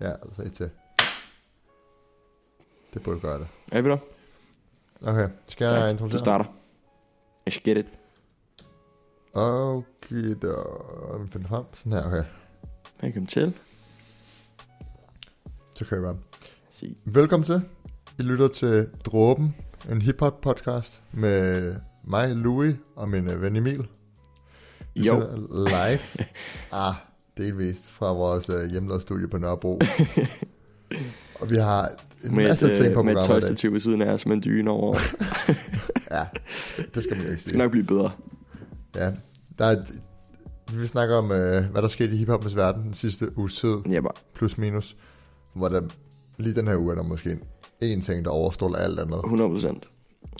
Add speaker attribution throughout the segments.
Speaker 1: Ja, så et til. Det burde gøre det.
Speaker 2: Er vi der?
Speaker 1: Okay, skal jeg
Speaker 2: Stærkt.
Speaker 1: introducere?
Speaker 2: Du starter. Let's get it.
Speaker 1: Okay, da. Find frem. Sådan her, okay.
Speaker 2: Velkommen til.
Speaker 1: Så kører vi bare.
Speaker 2: Sig.
Speaker 1: Velkommen til. I lytter til Dråben, en hiphop podcast med mig, Louis, og min øh, ven Emil. Vi
Speaker 2: Jo.
Speaker 1: Live. ah, delvist fra vores øh, hjemmelavede studie på Nørrebro. og vi har en
Speaker 2: Med
Speaker 1: masse
Speaker 2: et,
Speaker 1: ting på
Speaker 2: øh, med et
Speaker 1: programmet i dag.
Speaker 2: tøjstativ ved siden af os med en dyne over. Det
Speaker 1: Ja, det skal man jo ikke
Speaker 2: skal
Speaker 1: sige.
Speaker 2: nok blive bedre.
Speaker 1: Ja, der er, vi vil snakke om, øh, hvad der skete i hiphopens verden den sidste uges tid,
Speaker 2: bare.
Speaker 1: plus minus. Hvor der lige den her uge er der måske en, ting, der overstår alt andet.
Speaker 2: 100 procent.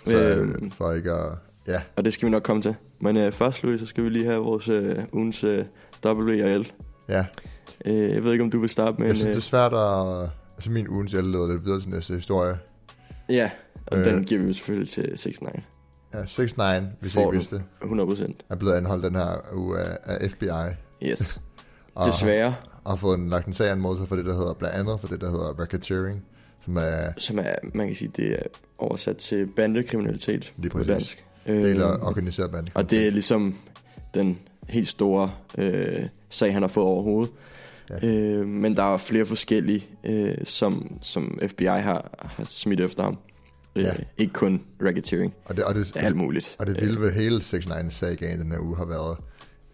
Speaker 1: Så øh,
Speaker 2: Øhm.
Speaker 1: for ikke at... Ja,
Speaker 2: Og det skal vi nok komme til. Men øh, først, Louis, så skal vi lige have vores øh, ugens øh, W og L.
Speaker 1: ja.
Speaker 2: Øh, jeg ved ikke, om du vil starte med
Speaker 1: Jeg
Speaker 2: en...
Speaker 1: synes,
Speaker 2: Øh,
Speaker 1: det er svært at... Altså min ugens jeg leder lidt videre til næste historie.
Speaker 2: ja, og
Speaker 1: øh,
Speaker 2: den giver vi jo selvfølgelig til 6 9
Speaker 1: Ja, 6 9 hvis
Speaker 2: Får
Speaker 1: ikke
Speaker 2: den.
Speaker 1: vidste det,
Speaker 2: 100 procent.
Speaker 1: er blevet anholdt den her uge af, af FBI.
Speaker 2: Yes.
Speaker 1: Og
Speaker 2: Desværre,
Speaker 1: har fået en, lagt en sag an mod sig for det, der hedder, blandt andet for det, der hedder racketeering, som er
Speaker 2: som er, man kan sige, det er oversat til bandekriminalitet
Speaker 1: lige
Speaker 2: på
Speaker 1: præcis
Speaker 2: dansk.
Speaker 1: del af
Speaker 2: Øh,
Speaker 1: organiseret bande.
Speaker 2: Og det er ligesom den helt store øh, sag, han har fået overhovedet.
Speaker 1: Ja.
Speaker 2: Ja. Øh, men der er flere forskellige, øh, som, som FBI har, har smidt efter ham. Øh,
Speaker 1: Ja.
Speaker 2: Ikke kun racketeering,
Speaker 1: Og det, og det,
Speaker 2: alt muligt.
Speaker 1: Og det vilde ved hele 6 9 sagaen den her uge har været,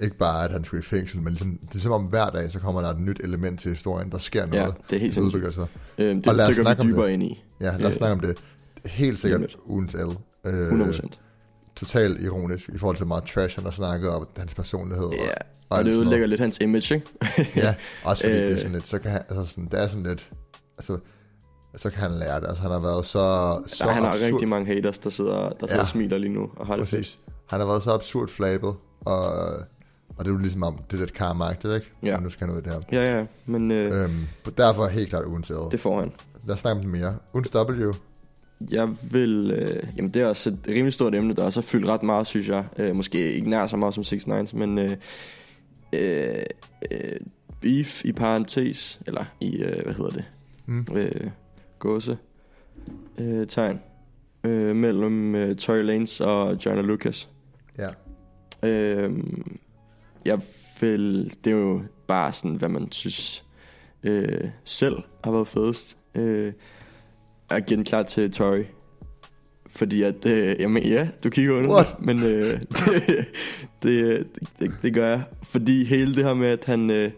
Speaker 1: ikke bare at han skulle i fængsel, men ligesom, det er som om hver dag, så kommer der et nyt element til historien. Der sker
Speaker 2: Ja,
Speaker 1: noget,
Speaker 2: det er helt sindssygt.
Speaker 1: sig.
Speaker 2: Øh, det
Speaker 1: Og lad os snakke
Speaker 2: vi
Speaker 1: om
Speaker 2: dybere ind i.
Speaker 1: Ja, lad os
Speaker 2: Øh,
Speaker 1: snakke om det. Helt sikkert ugens L. Øh,
Speaker 2: 100 procent.
Speaker 1: Totalt ironisk i forhold til meget trash, han har snakket om hans personlighed.
Speaker 2: Ja,
Speaker 1: og,
Speaker 2: og
Speaker 1: alt
Speaker 2: det ødelægger lidt hans image, ikke?
Speaker 1: Ja, også fordi det er
Speaker 2: Øh.
Speaker 1: sådan lidt, så kan han, altså sådan, det er sådan lidt, altså, så kan han lære det. Altså, han har været så, så
Speaker 2: Så han har
Speaker 1: absurd,
Speaker 2: rigtig mange haters, der sidder, der sidder
Speaker 1: Ja.
Speaker 2: og smiler lige nu og har det.
Speaker 1: Præcis. Han har været så absurd flabet, og, og det er jo ligesom om, det er lidt karma ikke?
Speaker 2: Ja.
Speaker 1: Og nu skal han ud det her.
Speaker 2: Ja, ja, men øh,
Speaker 1: Øhm, derfor helt klart ugens L.
Speaker 2: det får han.
Speaker 1: Lad os snakke om det mere. Ugens W.
Speaker 2: Jeg vil... Øh, jamen, det er også et rimelig stort emne, der også har fyldt ret meget, synes jeg. Øh, måske ikke nær så meget som 6 9 men... Øh, øh, øh, beef i parentes, eller i, øh, hvad hedder det?
Speaker 1: Mm.
Speaker 2: Øh, gåse øh, tegn øh, mellem øh, Tory Lanez og Joyner Lucas.
Speaker 1: Ja.
Speaker 2: Øh, jeg vil... Det er jo bare sådan, hvad man synes øh, selv har været fedest. Øh, jeg giver den klar til Tory. Fordi at, øh, jamen ja, du kigger under
Speaker 1: What?
Speaker 2: men øh, det, det, det, det gør jeg. Fordi hele det her med, at han, øh,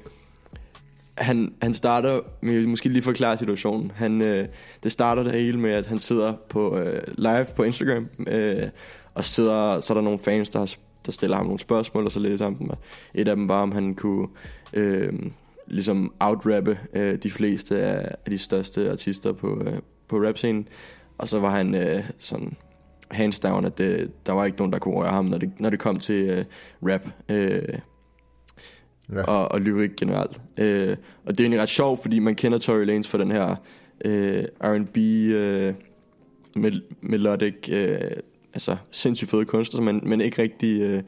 Speaker 2: han, han starter, jeg måske lige forklare situationen. Han, øh, det starter det hele med, at han sidder på øh, live på Instagram, øh, og sidder, så er der nogle fans, der, har, der stiller ham nogle spørgsmål, og så læser han dem. Et af dem var, om han kunne øh, ligesom outrappe øh, de fleste af, af de største artister på, øh, på rap-scenen. Og så var han øh, sådan hands down, at det, der var ikke nogen, der kunne røre ham, når det, når det kom til øh, rap. Øh,
Speaker 1: Ja.
Speaker 2: og, og lyrik generelt. Øh, og det er egentlig ret sjovt, fordi man kender Tory Lanez for den her øh, R&B øh, mel- melodic, øh, altså sindssygt fede kunstner, men, men ikke rigtig, øh,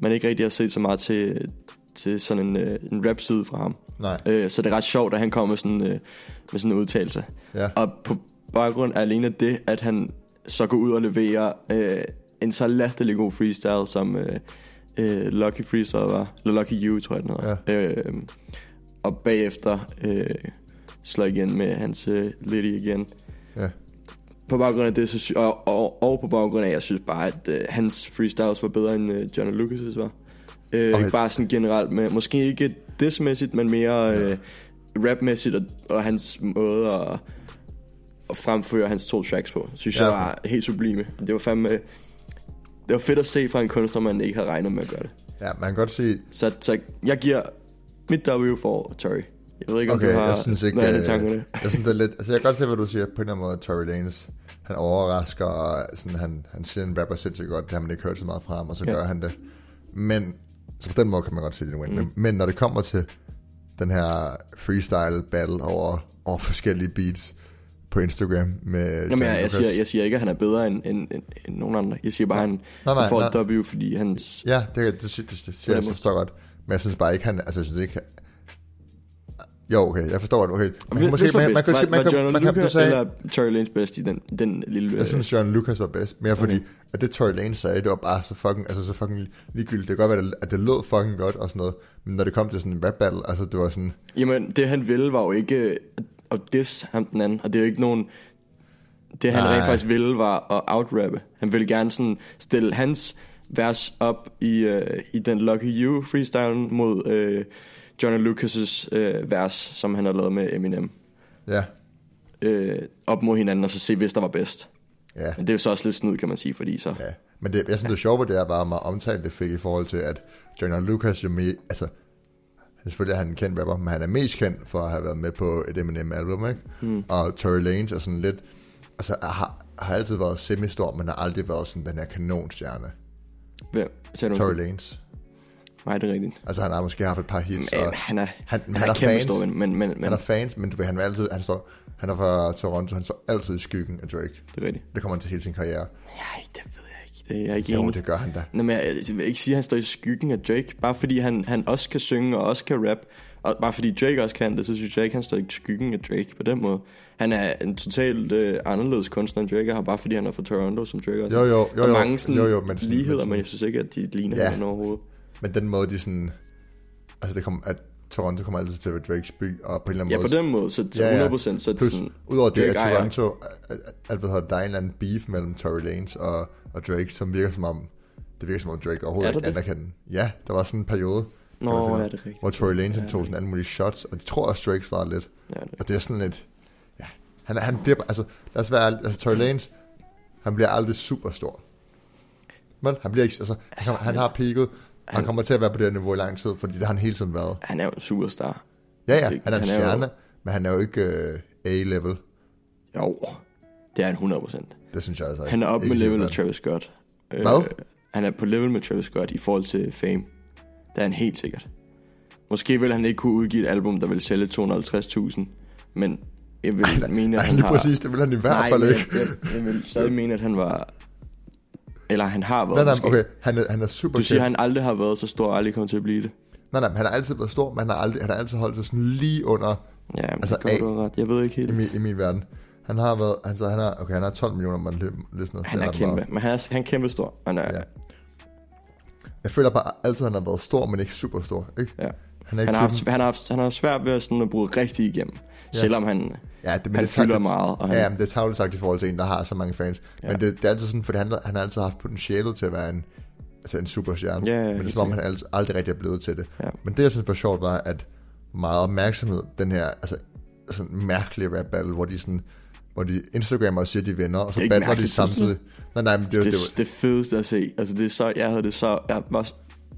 Speaker 2: man ikke rigtig har set så meget til, til sådan en, øh, en rap-side fra ham.
Speaker 1: Nej.
Speaker 2: Øh, så det er ret sjovt, at han kommer med sådan, øh, med sådan en udtalelse.
Speaker 1: Ja.
Speaker 2: Og på baggrund af alene det, at han så går ud og leverer øh, en så latterlig god freestyle, som øh, øh, Lucky Freestyle var. Eller Lucky You, tror jeg, den hedder. Ja. Øh, og bagefter øh, slår igen med hans øh, Liddy igen.
Speaker 1: Ja.
Speaker 2: På baggrund af det, så og, og, og på baggrund af, jeg synes bare, at øh, hans freestyles var bedre end øh, John Lucas' var. Øh,
Speaker 1: Okay.
Speaker 2: Bare sådan generelt med, måske ikke dismæssigt, men mere øh, rapmæssigt, og, og hans måde at, at fremføre hans to tracks på, synes
Speaker 1: Ja.
Speaker 2: jeg var helt sublime. Det var fandme, det var fedt at se fra en kunstner, man ikke havde regnet med at gøre det.
Speaker 1: ja, man kan godt se,
Speaker 2: Så, så jeg giver mit W for Tory. Jeg ved ikke, om
Speaker 1: Okay,
Speaker 2: du har
Speaker 1: jeg synes ikke,
Speaker 2: noget andet
Speaker 1: øh,
Speaker 2: tankerne.
Speaker 1: jeg synes, det er lidt, altså jeg kan godt se, hvad du siger på en eller anden måde, Tory Lanez, han overrasker, og sådan, han, han siger en rapper sindssygt godt, det har man ikke hørt så meget fra ham, og så
Speaker 2: Ja.
Speaker 1: gør han det. Men, så på den måde kan man godt se det en win.
Speaker 2: Mm.
Speaker 1: Men, men når det kommer til den her freestyle battle over, over forskellige beats på Instagram med
Speaker 2: Jamen, jeg, jeg, siger, jeg siger ikke, at han er bedre end, end, end, end nogen andre. Jeg siger bare, at han,
Speaker 1: Nej, nej,
Speaker 2: han får
Speaker 1: nej.
Speaker 2: et W, fordi hans...
Speaker 1: Ja, det, det, det, det, det, det siger jeg,
Speaker 2: måde.
Speaker 1: så forstår jeg godt. Men jeg synes bare ikke, han, altså jeg synes ikke, Jo, okay, jeg forstår det. Okay.
Speaker 2: Man kan
Speaker 1: måske, man, man, kan, man,
Speaker 2: var John
Speaker 1: man, kan, du sagde,
Speaker 2: eller Tory Lanes bedst i den, den lille...
Speaker 1: jeg synes, John Lucas var bedst. Mere fordi,
Speaker 2: Okay.
Speaker 1: at det Tory Lane sagde, det var bare så fucking, altså så fucking ligegyldigt. Det kan godt være, at det lød fucking godt og sådan noget. Men når det kom til sådan en rap battle, altså det var sådan,
Speaker 2: Jamen, det han ville var jo ikke at diss ham den anden, og det er jo ikke nogen... Det han
Speaker 1: Nej.
Speaker 2: rent faktisk ville var at outrappe. Han ville gerne sådan stille hans vers op i, uh, i den Lucky You freestyle mod uh, Johnny Lucas' uh, vers, som han har lavet med Eminem.
Speaker 1: ja,
Speaker 2: Uh, op mod hinanden, og så se, hvis der var bedst.
Speaker 1: ja.
Speaker 2: Men det er jo så også lidt snyd, kan man sige, fordi så...
Speaker 1: Ja, men det, jeg synes, det sjove det er bare, hvor omtalt det fik i forhold til, at John Lucas jo med, altså, selvfølgelig er han en kendt rapper, men han er mest kendt for at have været med på et Eminem-album, ikke?
Speaker 2: Mm.
Speaker 1: Og Tory Lanez er sådan lidt, altså, har, har altid været semi-stor, men har aldrig været sådan den her kanonstjerne.
Speaker 2: Hvem? Du?
Speaker 1: Tory Lanez.
Speaker 2: Nej, det er rigtigt.
Speaker 1: Altså, han har måske haft et par hits,
Speaker 2: Men,
Speaker 1: og
Speaker 2: han er,
Speaker 1: han,
Speaker 2: han,
Speaker 1: han,
Speaker 2: er,
Speaker 1: er fans,
Speaker 2: stor, men, men, men,
Speaker 1: han er fans, men du ved, han, vil altid, han, står, han er fra Toronto, han står altid i skyggen af Drake.
Speaker 2: det er rigtigt.
Speaker 1: Det kommer han til hele sin karriere.
Speaker 2: Nej, det ved jeg ikke. Det er jeg ikke
Speaker 1: Jo,
Speaker 2: enig.
Speaker 1: det gør han da.
Speaker 2: Nå, men jeg, jeg vil ikke sige, at han står i skyggen af Drake. Bare fordi han, han også kan synge og også kan rap. Og bare fordi Drake også kan det, så synes jeg ikke, han står i skyggen af Drake på den måde. Han er en totalt øh, anderledes kunstner end Drake er, bare fordi han er fra Toronto, som Drake også.
Speaker 1: Jo, jo, jo,
Speaker 2: er
Speaker 1: jo,
Speaker 2: mange sådan
Speaker 1: jo, jo, men
Speaker 2: ligheder,
Speaker 1: men sådan-
Speaker 2: men jeg synes ikke, at de ligner
Speaker 1: ja.
Speaker 2: hinanden overhovedet.
Speaker 1: Men den måde, de sådan... Altså, det kom, at Toronto kommer altid til at være Drakes by, og på en eller anden
Speaker 2: Ja, på
Speaker 1: måde...
Speaker 2: den måde, så, så
Speaker 1: Ja, ja.
Speaker 2: 100% så er det
Speaker 1: Plus,
Speaker 2: sådan...
Speaker 1: udover det, at Toronto, at, at, at, der er en eller anden beef mellem Tory Lanez og, og Drake, som virker som om, det virker som om Drake overhovedet
Speaker 2: Er
Speaker 1: ikke den. Ja, der var sådan en periode, man
Speaker 2: Nå,
Speaker 1: finde
Speaker 2: ja, det er rigtigt.
Speaker 1: hvor Tory Lanez
Speaker 2: Ja,
Speaker 1: han tog sådan alle mulige shots, og det tror jeg også Drake svarede lidt.
Speaker 2: Ja, det er
Speaker 1: Og det er sådan lidt, ja, han, han bliver, altså, lad os være altså Tory Lanez, han bliver aldrig super stor. Men han bliver ikke, altså, han,
Speaker 2: Altså,
Speaker 1: han har peaked, han
Speaker 2: han-
Speaker 1: kommer til at være på det niveau i lang tid, fordi det har han hele tiden været.
Speaker 2: Han er jo en superstar.
Speaker 1: Ja, ja, han er en
Speaker 2: han er jo-
Speaker 1: stjerne, men han er jo ikke øh, A-level.
Speaker 2: Jo, det er han 100%.
Speaker 1: Det synes jeg altså
Speaker 2: Han er op med level med Travis Scott. Øh,
Speaker 1: Hvad?
Speaker 2: han er på level med Travis Scott i forhold til fame. Det er han helt sikkert. Måske vil han ikke kunne udgive et album, der vil sælge 250.000, men jeg vil
Speaker 1: Nej,
Speaker 2: mene, at
Speaker 1: Nej,
Speaker 2: han har...
Speaker 1: præcis, det vil han i hvert fald ikke.
Speaker 2: Jeg, jeg, jeg vil stadig mene, at han var... Eller han har været,
Speaker 1: Nej, nej,
Speaker 2: måske.
Speaker 1: okay, han er, han er super
Speaker 2: Du siger, at han aldrig har været så stor, og aldrig kommer til at blive det.
Speaker 1: Nej, nej, han har altid været stor, men han har, aldrig, han har altid holdt sig sådan lige under
Speaker 2: Ja, men
Speaker 1: Altså,
Speaker 2: det går
Speaker 1: A-
Speaker 2: ret. Jeg ved ikke
Speaker 1: i
Speaker 2: helt.
Speaker 1: min, i min verden. Han har været, altså han har, okay, han har 12 millioner, man lyssner.
Speaker 2: Han er kæmpe, men han er, han er kæmpe stor. Han er,
Speaker 1: Ja. Jeg føler bare altid, han har været stor, men ikke super stor, ikke?
Speaker 2: Ja.
Speaker 1: Han er ikke
Speaker 2: Han har, haft, han, har haft, han har svært ved at, sådan at bryde rigtig igennem. Ja. Selvom han,
Speaker 1: Ja, det, men
Speaker 2: han
Speaker 1: det er
Speaker 2: fylder
Speaker 1: tak-
Speaker 2: meget. Og han,
Speaker 1: Ja, men det er tavligt sagt i forhold til en, der har så mange fans. Ja.
Speaker 2: Ja.
Speaker 1: Men det, det, er altid sådan, fordi han, han har altid haft potentialet til at være en, altså en superstjerne.
Speaker 2: Ja, ja,
Speaker 1: men det er som om, han altid, aldrig rigtig er blevet til det.
Speaker 2: Ja.
Speaker 1: Men det, jeg synes var sjovt, var, at meget opmærksomhed, den her altså, sådan mærkelige rap battle, hvor de sådan hvor de Instagrammer og siger, de er venner, og så
Speaker 2: Det er
Speaker 1: battler de samtidig. Nej, nej, men det,
Speaker 2: det,
Speaker 1: det,
Speaker 2: det,
Speaker 1: det,
Speaker 2: det fedeste at se. Altså det er så, jeg havde det så, jeg var,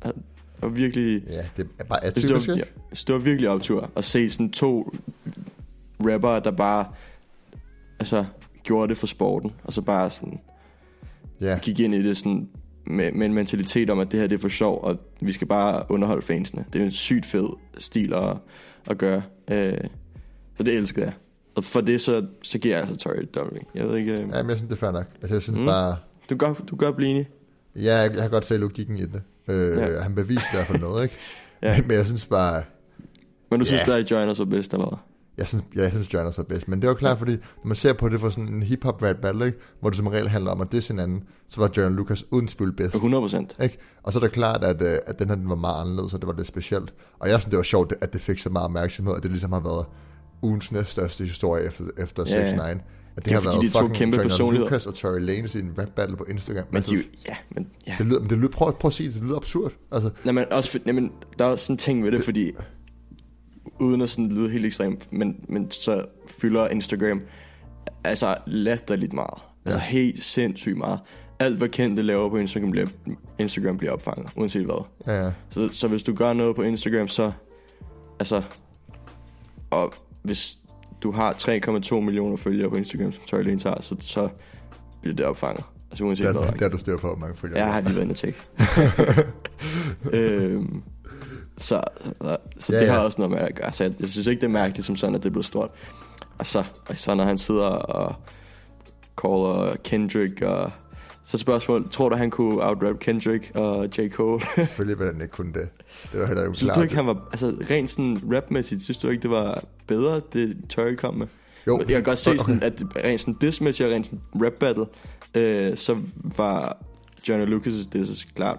Speaker 2: jeg var virkelig,
Speaker 1: ja, det er bare
Speaker 2: synes, det
Speaker 1: atypisk,
Speaker 2: var, synes, det var virkelig optur at se sådan to rapper, der bare, altså gjorde det for sporten, og så bare sådan
Speaker 1: Ja,
Speaker 2: gik ind i det sådan med, med en mentalitet om, at det her det er for sjov, og vi skal bare underholde fansene. Det er en sygt fed stil at, at gøre. Øh, så det elskede jeg. Og for det, så, så giver jeg altså et W. Jeg ved ikke... Øh,
Speaker 1: ja, men jeg synes, det er fair nok. Altså, jeg synes mm. Bare,
Speaker 2: du, gør, du gør blive enig.
Speaker 1: ja, jeg, jeg kan godt se logikken i det. Øh,
Speaker 2: Ja.
Speaker 1: Han beviste i hvert fald noget, ikke?
Speaker 2: Ja.
Speaker 1: Men, men jeg synes bare,
Speaker 2: Men du
Speaker 1: Ja.
Speaker 2: synes stadig, Joiners var bedst, eller?
Speaker 1: Jeg synes, jeg synes Jonas er bedst, men det jo klart, fordi når man ser på det for sådan en hip-hop rap battle, ikke? hvor det som regel handler om at disse hinanden, så var John Lucas uden tvivl bedst.
Speaker 2: 100 procent.
Speaker 1: Ikke? Og så er det klart, at, øh, at den her den var meget anderledes, og det var lidt specielt. Og jeg synes, det var sjovt, at det fik så meget opmærksomhed, at det ligesom har været ugens næststørste historie efter, efter
Speaker 2: Ja, ja.
Speaker 1: 6 9 At det,
Speaker 2: Det
Speaker 1: har været
Speaker 2: de to
Speaker 1: fucking
Speaker 2: kæmpe personligheder.
Speaker 1: Lucas og Tory Lanez i en rap battle på Instagram.
Speaker 2: Men
Speaker 1: altså,
Speaker 2: de, ja, men ja.
Speaker 1: det lyder, men det lyder, prøv, prøv at sige det, det lyder absurd. Altså,
Speaker 2: Nej, men også, nej, men der er også sådan en ting ved det, fordi uden at sådan lyde helt ekstremt, men, men så fylder Instagram altså latterligt meget. Altså
Speaker 1: Ja.
Speaker 2: helt sindssygt meget. Alt hvad kendte laver på Instagram bliver, Instagram bliver opfanget, uanset hvad.
Speaker 1: ja, ja.
Speaker 2: Så, så hvis du gør noget på Instagram, så altså og hvis du har 3,2 millioner følgere på Instagram, som Tory Lanez har, så, så bliver det opfanget. Altså uanset
Speaker 1: Der,
Speaker 2: hvad.
Speaker 1: der er du styr på, hvor mange følgere.
Speaker 2: Jeg har lige været inde og tjekke. øhm, så så, så
Speaker 1: Ja,
Speaker 2: det
Speaker 1: ja.
Speaker 2: har også noget med at gøre. Så jeg, jeg synes ikke, det er mærkeligt som sådan, at det blev stort. Og så, og så når han sidder og caller Kendrick og Så spørgsmål, tror du, han kunne outrap Kendrick og J. Cole?
Speaker 1: Selvfølgelig ville han ikke kunne det. Det var heller ikke
Speaker 2: synes
Speaker 1: klart.
Speaker 2: du ikke, han var, altså rent sådan rapmæssigt, synes du ikke, det var bedre, det Tory kom med?
Speaker 1: Jo,
Speaker 2: Jeg kan godt se,
Speaker 1: okay.
Speaker 2: sådan, at rent sådan diss-mæssigt og rent sådan rap battle, øh, så var Johnny Lucas' diss klart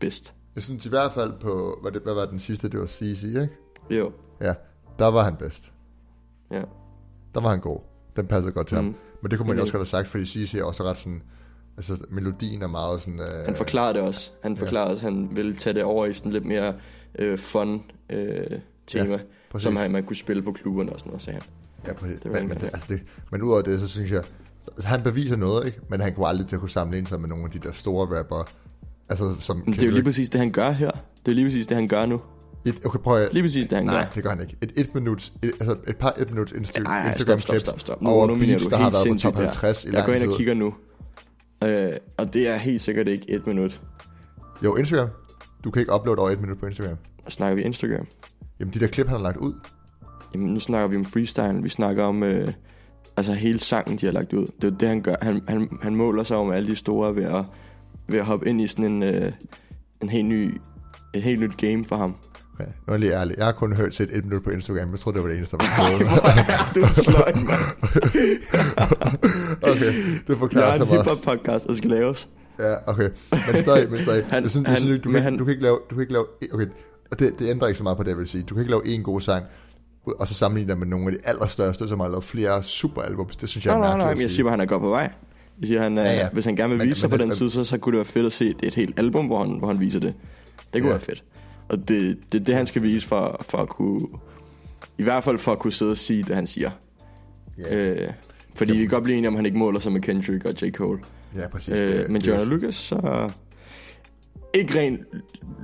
Speaker 2: bedst.
Speaker 1: Jeg synes i hvert fald på, hvad, det, hvad var den sidste, det var CC, ikke?
Speaker 2: Jo,
Speaker 1: Ja, der var han bedst.
Speaker 2: ja.
Speaker 1: Der var han god. Den passede godt til mm. Ham. Men det kunne man jo også godt have sagt, fordi CC er også ret sådan... Altså, melodien er meget sådan... Øh,
Speaker 2: Han forklarede det også. Han forklarede også, at han ville tage det over i sådan lidt mere øh, fun øh, tema, ja,
Speaker 1: præcis.
Speaker 2: som han, man kunne spille på klubberne og sådan noget, sagde han.
Speaker 1: Ja, præcis.
Speaker 2: Det
Speaker 1: men, men, det, altså det, men udover det, så synes jeg... Altså, han beviser noget, ikke? Men han kunne aldrig til at kunne sammenligne sig med nogle af de der store rapper. Altså, som...
Speaker 2: Men det er jo lige præcis det, han gør her. Det er lige præcis det, han gør nu.
Speaker 1: Et, okay, prøv at...
Speaker 2: Lige præcis det, han
Speaker 1: Nej,
Speaker 2: gør.
Speaker 1: det gør han ikke. Et, et minuts, et, altså et par et minuts Insta-
Speaker 2: Ej, ej,
Speaker 1: Instagram
Speaker 2: stop, stop, stop, stop. Nu
Speaker 1: over
Speaker 2: underminerer
Speaker 1: beats, der har været på top 50
Speaker 2: her.
Speaker 1: i
Speaker 2: Jeg går ind og kigger nu. Øh, og det er helt sikkert ikke et minut.
Speaker 1: Jo, Instagram. Du kan ikke uploade over et minut på Instagram.
Speaker 2: Og snakker vi Instagram.
Speaker 1: Jamen, de der klip, han har lagt ud.
Speaker 2: Jamen, nu snakker vi om freestyle. Vi snakker om øh, altså hele sangen, de har lagt ud. Det er det, han gør. Han, han, han måler sig om alle de store ved at, ved at hoppe ind i sådan en, øh, en helt ny, et helt nyt game for ham.
Speaker 1: Ja, nu er jeg lige ærlig. Jeg har kun hørt set et minut på Instagram. Jeg troede, det var det eneste, der var
Speaker 2: er sløj, mand.
Speaker 1: okay, det
Speaker 2: Jeg
Speaker 1: forklarer så
Speaker 2: en
Speaker 1: meget.
Speaker 2: hiphop podcast, der skal laves.
Speaker 1: Ja, okay. Men stadig, men stadig.
Speaker 2: Han-
Speaker 1: jeg synes,
Speaker 2: han-
Speaker 1: jeg synes, du, kan,
Speaker 2: han-
Speaker 1: du, kan ikke lave, du kan ikke lave, okay, og det, det ændrer ikke så meget på det, jeg vil sige. Du kan ikke lave en god sang, og så sammenligne dig med nogle af de allerstørste, som har lavet flere superalbums. Det synes jeg er
Speaker 2: Nej, nej,
Speaker 1: mærkeligt
Speaker 2: nej,
Speaker 1: at
Speaker 2: men jeg
Speaker 1: sige.
Speaker 2: siger bare, han er godt på vej. Jeg siger, han,
Speaker 1: Ja,
Speaker 2: ja,
Speaker 1: ja.
Speaker 2: ja. hvis han gerne vil
Speaker 1: Men-
Speaker 2: vise sig på den
Speaker 1: det-
Speaker 2: side, så, så kunne det være fedt at se et, et helt album, hvor han, hvor han viser det. Det kunne
Speaker 1: Ja.
Speaker 2: være fedt. Og det, det er det, han skal vise for, for at kunne... I hvert fald for at kunne sidde og sige det, han siger.
Speaker 1: Ja,
Speaker 2: Øh, fordi vi kan godt blive enige om, at han ikke måler sig med Kendrick og J. Cole.
Speaker 1: ja præcis.
Speaker 2: Øh,
Speaker 1: det,
Speaker 2: men
Speaker 1: det også-
Speaker 2: Lucas, så... Ikke rent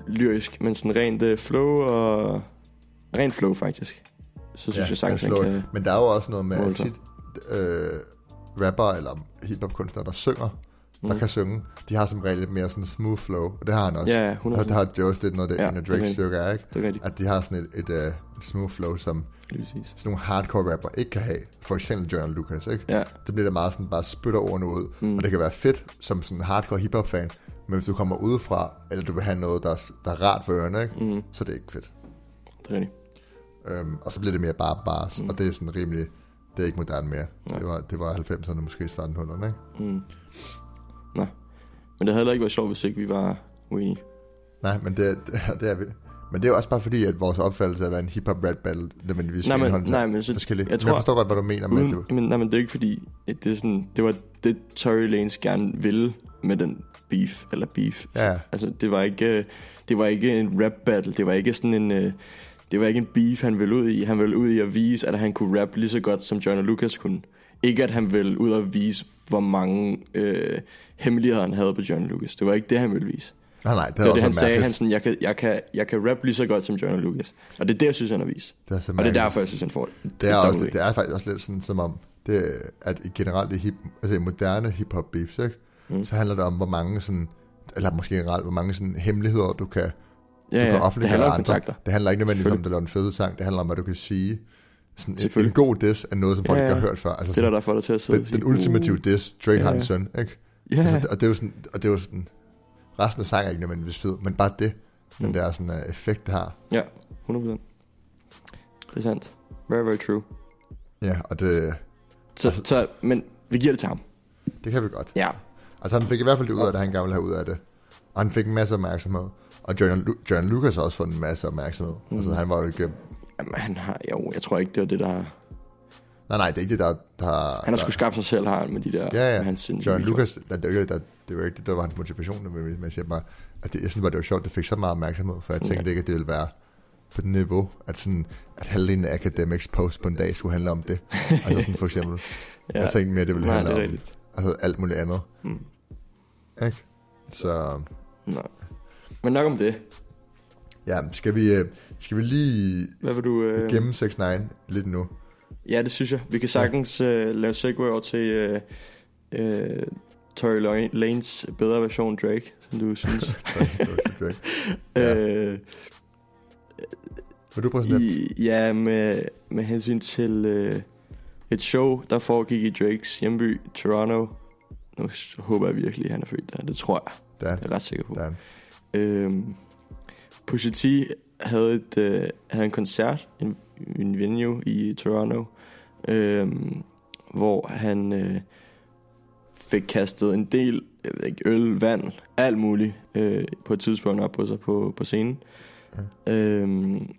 Speaker 2: lyrisk, men sådan rent uh, flow og... Rent flow, faktisk. Så synes jeg sagtens, han kan...
Speaker 1: Men der er jo også noget med, tit øh, rapper eller hiphop-kunstnere, der synger, der
Speaker 2: Mm.
Speaker 1: kan synge, de har som regel lidt mere sådan smooth flow, og det har han også.
Speaker 2: Ja, ja, 100%.
Speaker 1: Og det har Joe's lidt noget, det
Speaker 2: Ja,
Speaker 1: en af
Speaker 2: er
Speaker 1: Drake's stykker er, ikke?
Speaker 2: Det er rigtigt.
Speaker 1: At de har sådan et, et, uh, smooth flow, som sådan nogle hardcore rapper ikke kan have. For eksempel John Lucas, ikke?
Speaker 2: Ja,
Speaker 1: Det bliver da meget sådan, bare spytter ordene ud.
Speaker 2: Mm.
Speaker 1: Og det kan være fedt som sådan en hardcore hiphop-fan, men hvis du kommer udefra, eller du vil have noget, der, er- der er rart for ørerne, ikke?
Speaker 2: mm,
Speaker 1: så er det ikke fedt.
Speaker 2: det er rigtigt.
Speaker 1: Øhm, og så bliver det mere bare bars,
Speaker 2: mm.
Speaker 1: og det er sådan rimelig, det er ikke moderne mere.
Speaker 2: Nej.
Speaker 1: Det var, det var 90'erne, måske starten 100'erne, ikke?
Speaker 2: Mm. Nå. Men det havde heller ikke været sjovt, hvis ikke vi var uenige.
Speaker 1: Nej, men det, det, det er vi. Men det er også bare fordi, at vores opfattelse af, hvad en hip-hop rap battle nødvendigvis
Speaker 2: Nej, men, nej, men så,
Speaker 1: forskellige.
Speaker 2: jeg tror-
Speaker 1: jeg forstår godt, hvad du mener med
Speaker 2: uden,
Speaker 1: det.
Speaker 2: men, nej, men det er ikke fordi, at det, er sådan, det var det, Tory Lanez gerne ville med den beef, eller beef.
Speaker 1: Ja.
Speaker 2: Så, altså, det var ikke, øh, det var ikke en rap battle, det var ikke sådan en, øh, det var ikke en beef, han ville ud i. Han ville ud i at vise, at han kunne rap lige så godt, som John og Lucas kunne. Ikke at han ville ud og vise, hvor mange øh, hemmeligheder han havde på John og Lucas. Det var ikke det, han ville vise.
Speaker 1: Nej, nej, det,
Speaker 2: Det
Speaker 1: er
Speaker 2: var det, han sagde,
Speaker 1: mærkeligt.
Speaker 2: han sådan, jeg kan, jeg, kan, jeg kan rap lige så godt som John og Lucas. Og det er det, jeg synes, han har vist.
Speaker 1: det er, så
Speaker 2: Og det er derfor, jeg synes, han får
Speaker 1: Det er,
Speaker 2: et
Speaker 1: også, det er faktisk også lidt sådan, som om, det, at i generelt i, hip, altså i moderne hip-hop beefs, ikke?
Speaker 2: Mm.
Speaker 1: så handler det om, hvor mange sådan, eller måske generelt, hvor mange sådan hemmeligheder, du kan,
Speaker 2: Ja,
Speaker 1: du kan
Speaker 2: ja, det handler om
Speaker 1: andre.
Speaker 2: kontakter.
Speaker 1: Det handler ikke nødvendigvis om, at du laver en fed sang, det handler om, hvad du kan sige. Sådan en, en god diss er noget, som folk
Speaker 2: Ja,
Speaker 1: ikke
Speaker 2: ja.
Speaker 1: har hørt før. Altså
Speaker 2: Det er der,
Speaker 1: sådan,
Speaker 2: der får dig til at sidde
Speaker 1: den,
Speaker 2: sige,
Speaker 1: den ultimative diss, Drake
Speaker 2: Ja,
Speaker 1: har
Speaker 2: ja.
Speaker 1: en søn, ikke?
Speaker 2: Uh, ja,
Speaker 1: Altså, og det er jo sådan, og det er jo sådan, resten af sangen er ikke nødvendigvis fed, men bare det, den
Speaker 2: Mm.
Speaker 1: der sådan uh, effekt, det har.
Speaker 2: ja, 100%. Det er sandt. Very, very true.
Speaker 1: Ja, og det,
Speaker 2: Så,
Speaker 1: Altså-
Speaker 2: så, men vi giver det til ham.
Speaker 1: det kan vi godt.
Speaker 2: Ja.
Speaker 1: Altså han fik i hvert fald det ud af det, han gerne ville have ud af det. Og han fik en masse opmærksomhed. Og John, John Lucas har også fået en masse opmærksomhed.
Speaker 2: Mm.
Speaker 1: Altså han var jo ikke...
Speaker 2: Jamen, han har, jo, jeg tror ikke, det var det, der...
Speaker 1: Nej, nej, det er ikke det, der... der
Speaker 2: Han har sgu skabt sig selv, har han, med de der...
Speaker 1: Ja, ja.
Speaker 2: Hans
Speaker 1: John
Speaker 2: videoer.
Speaker 1: Lucas, der, det, ikke, der, det var ikke det, der var hans motivation. Men jeg siger bare, at det, jeg synes bare, det var sjovt, det fik så meget opmærksomhed. For jeg tænkte
Speaker 2: Ja.
Speaker 1: ikke, at det ville være på det niveau, at, sådan, at halvdelen af Academics post på en dag skulle handle om det. altså sådan for eksempel.
Speaker 2: Ja.
Speaker 1: Jeg tænkte mere, at det ville
Speaker 2: Nej,
Speaker 1: handle
Speaker 2: det er
Speaker 1: om altså, alt muligt andet.
Speaker 2: Mm.
Speaker 1: Ikke? Så
Speaker 2: Nej. Men nok om det.
Speaker 1: ja, skal vi, øh, skal vi lige
Speaker 2: Hvad vil du... Øh...
Speaker 1: gemme 6 9 lidt nu?
Speaker 2: Ja, det synes jeg. Vi kan sagtens øh, lave segue over til øh, øh, Tory Lanes bedre version Drake, som du synes.
Speaker 1: Drake. Ja.
Speaker 2: øh,
Speaker 1: Vil du præsentere?
Speaker 2: i, ja, med, med hensyn til øh, et show, der foregik i Drakes hjemby, Toronto, Nu håber jeg virkelig, at han er født der. Det tror jeg.
Speaker 1: Det er
Speaker 2: Jeg er ret sikker på.
Speaker 1: det er
Speaker 2: Øhm, Pusha T havde, et, øh, havde en koncert i en, en venue i Toronto, øhm, hvor han øh, fik kastet en del jeg ved ikke, øl, vand, alt muligt øh, på et tidspunkt op på sig på, på scenen. Ja. Øhm,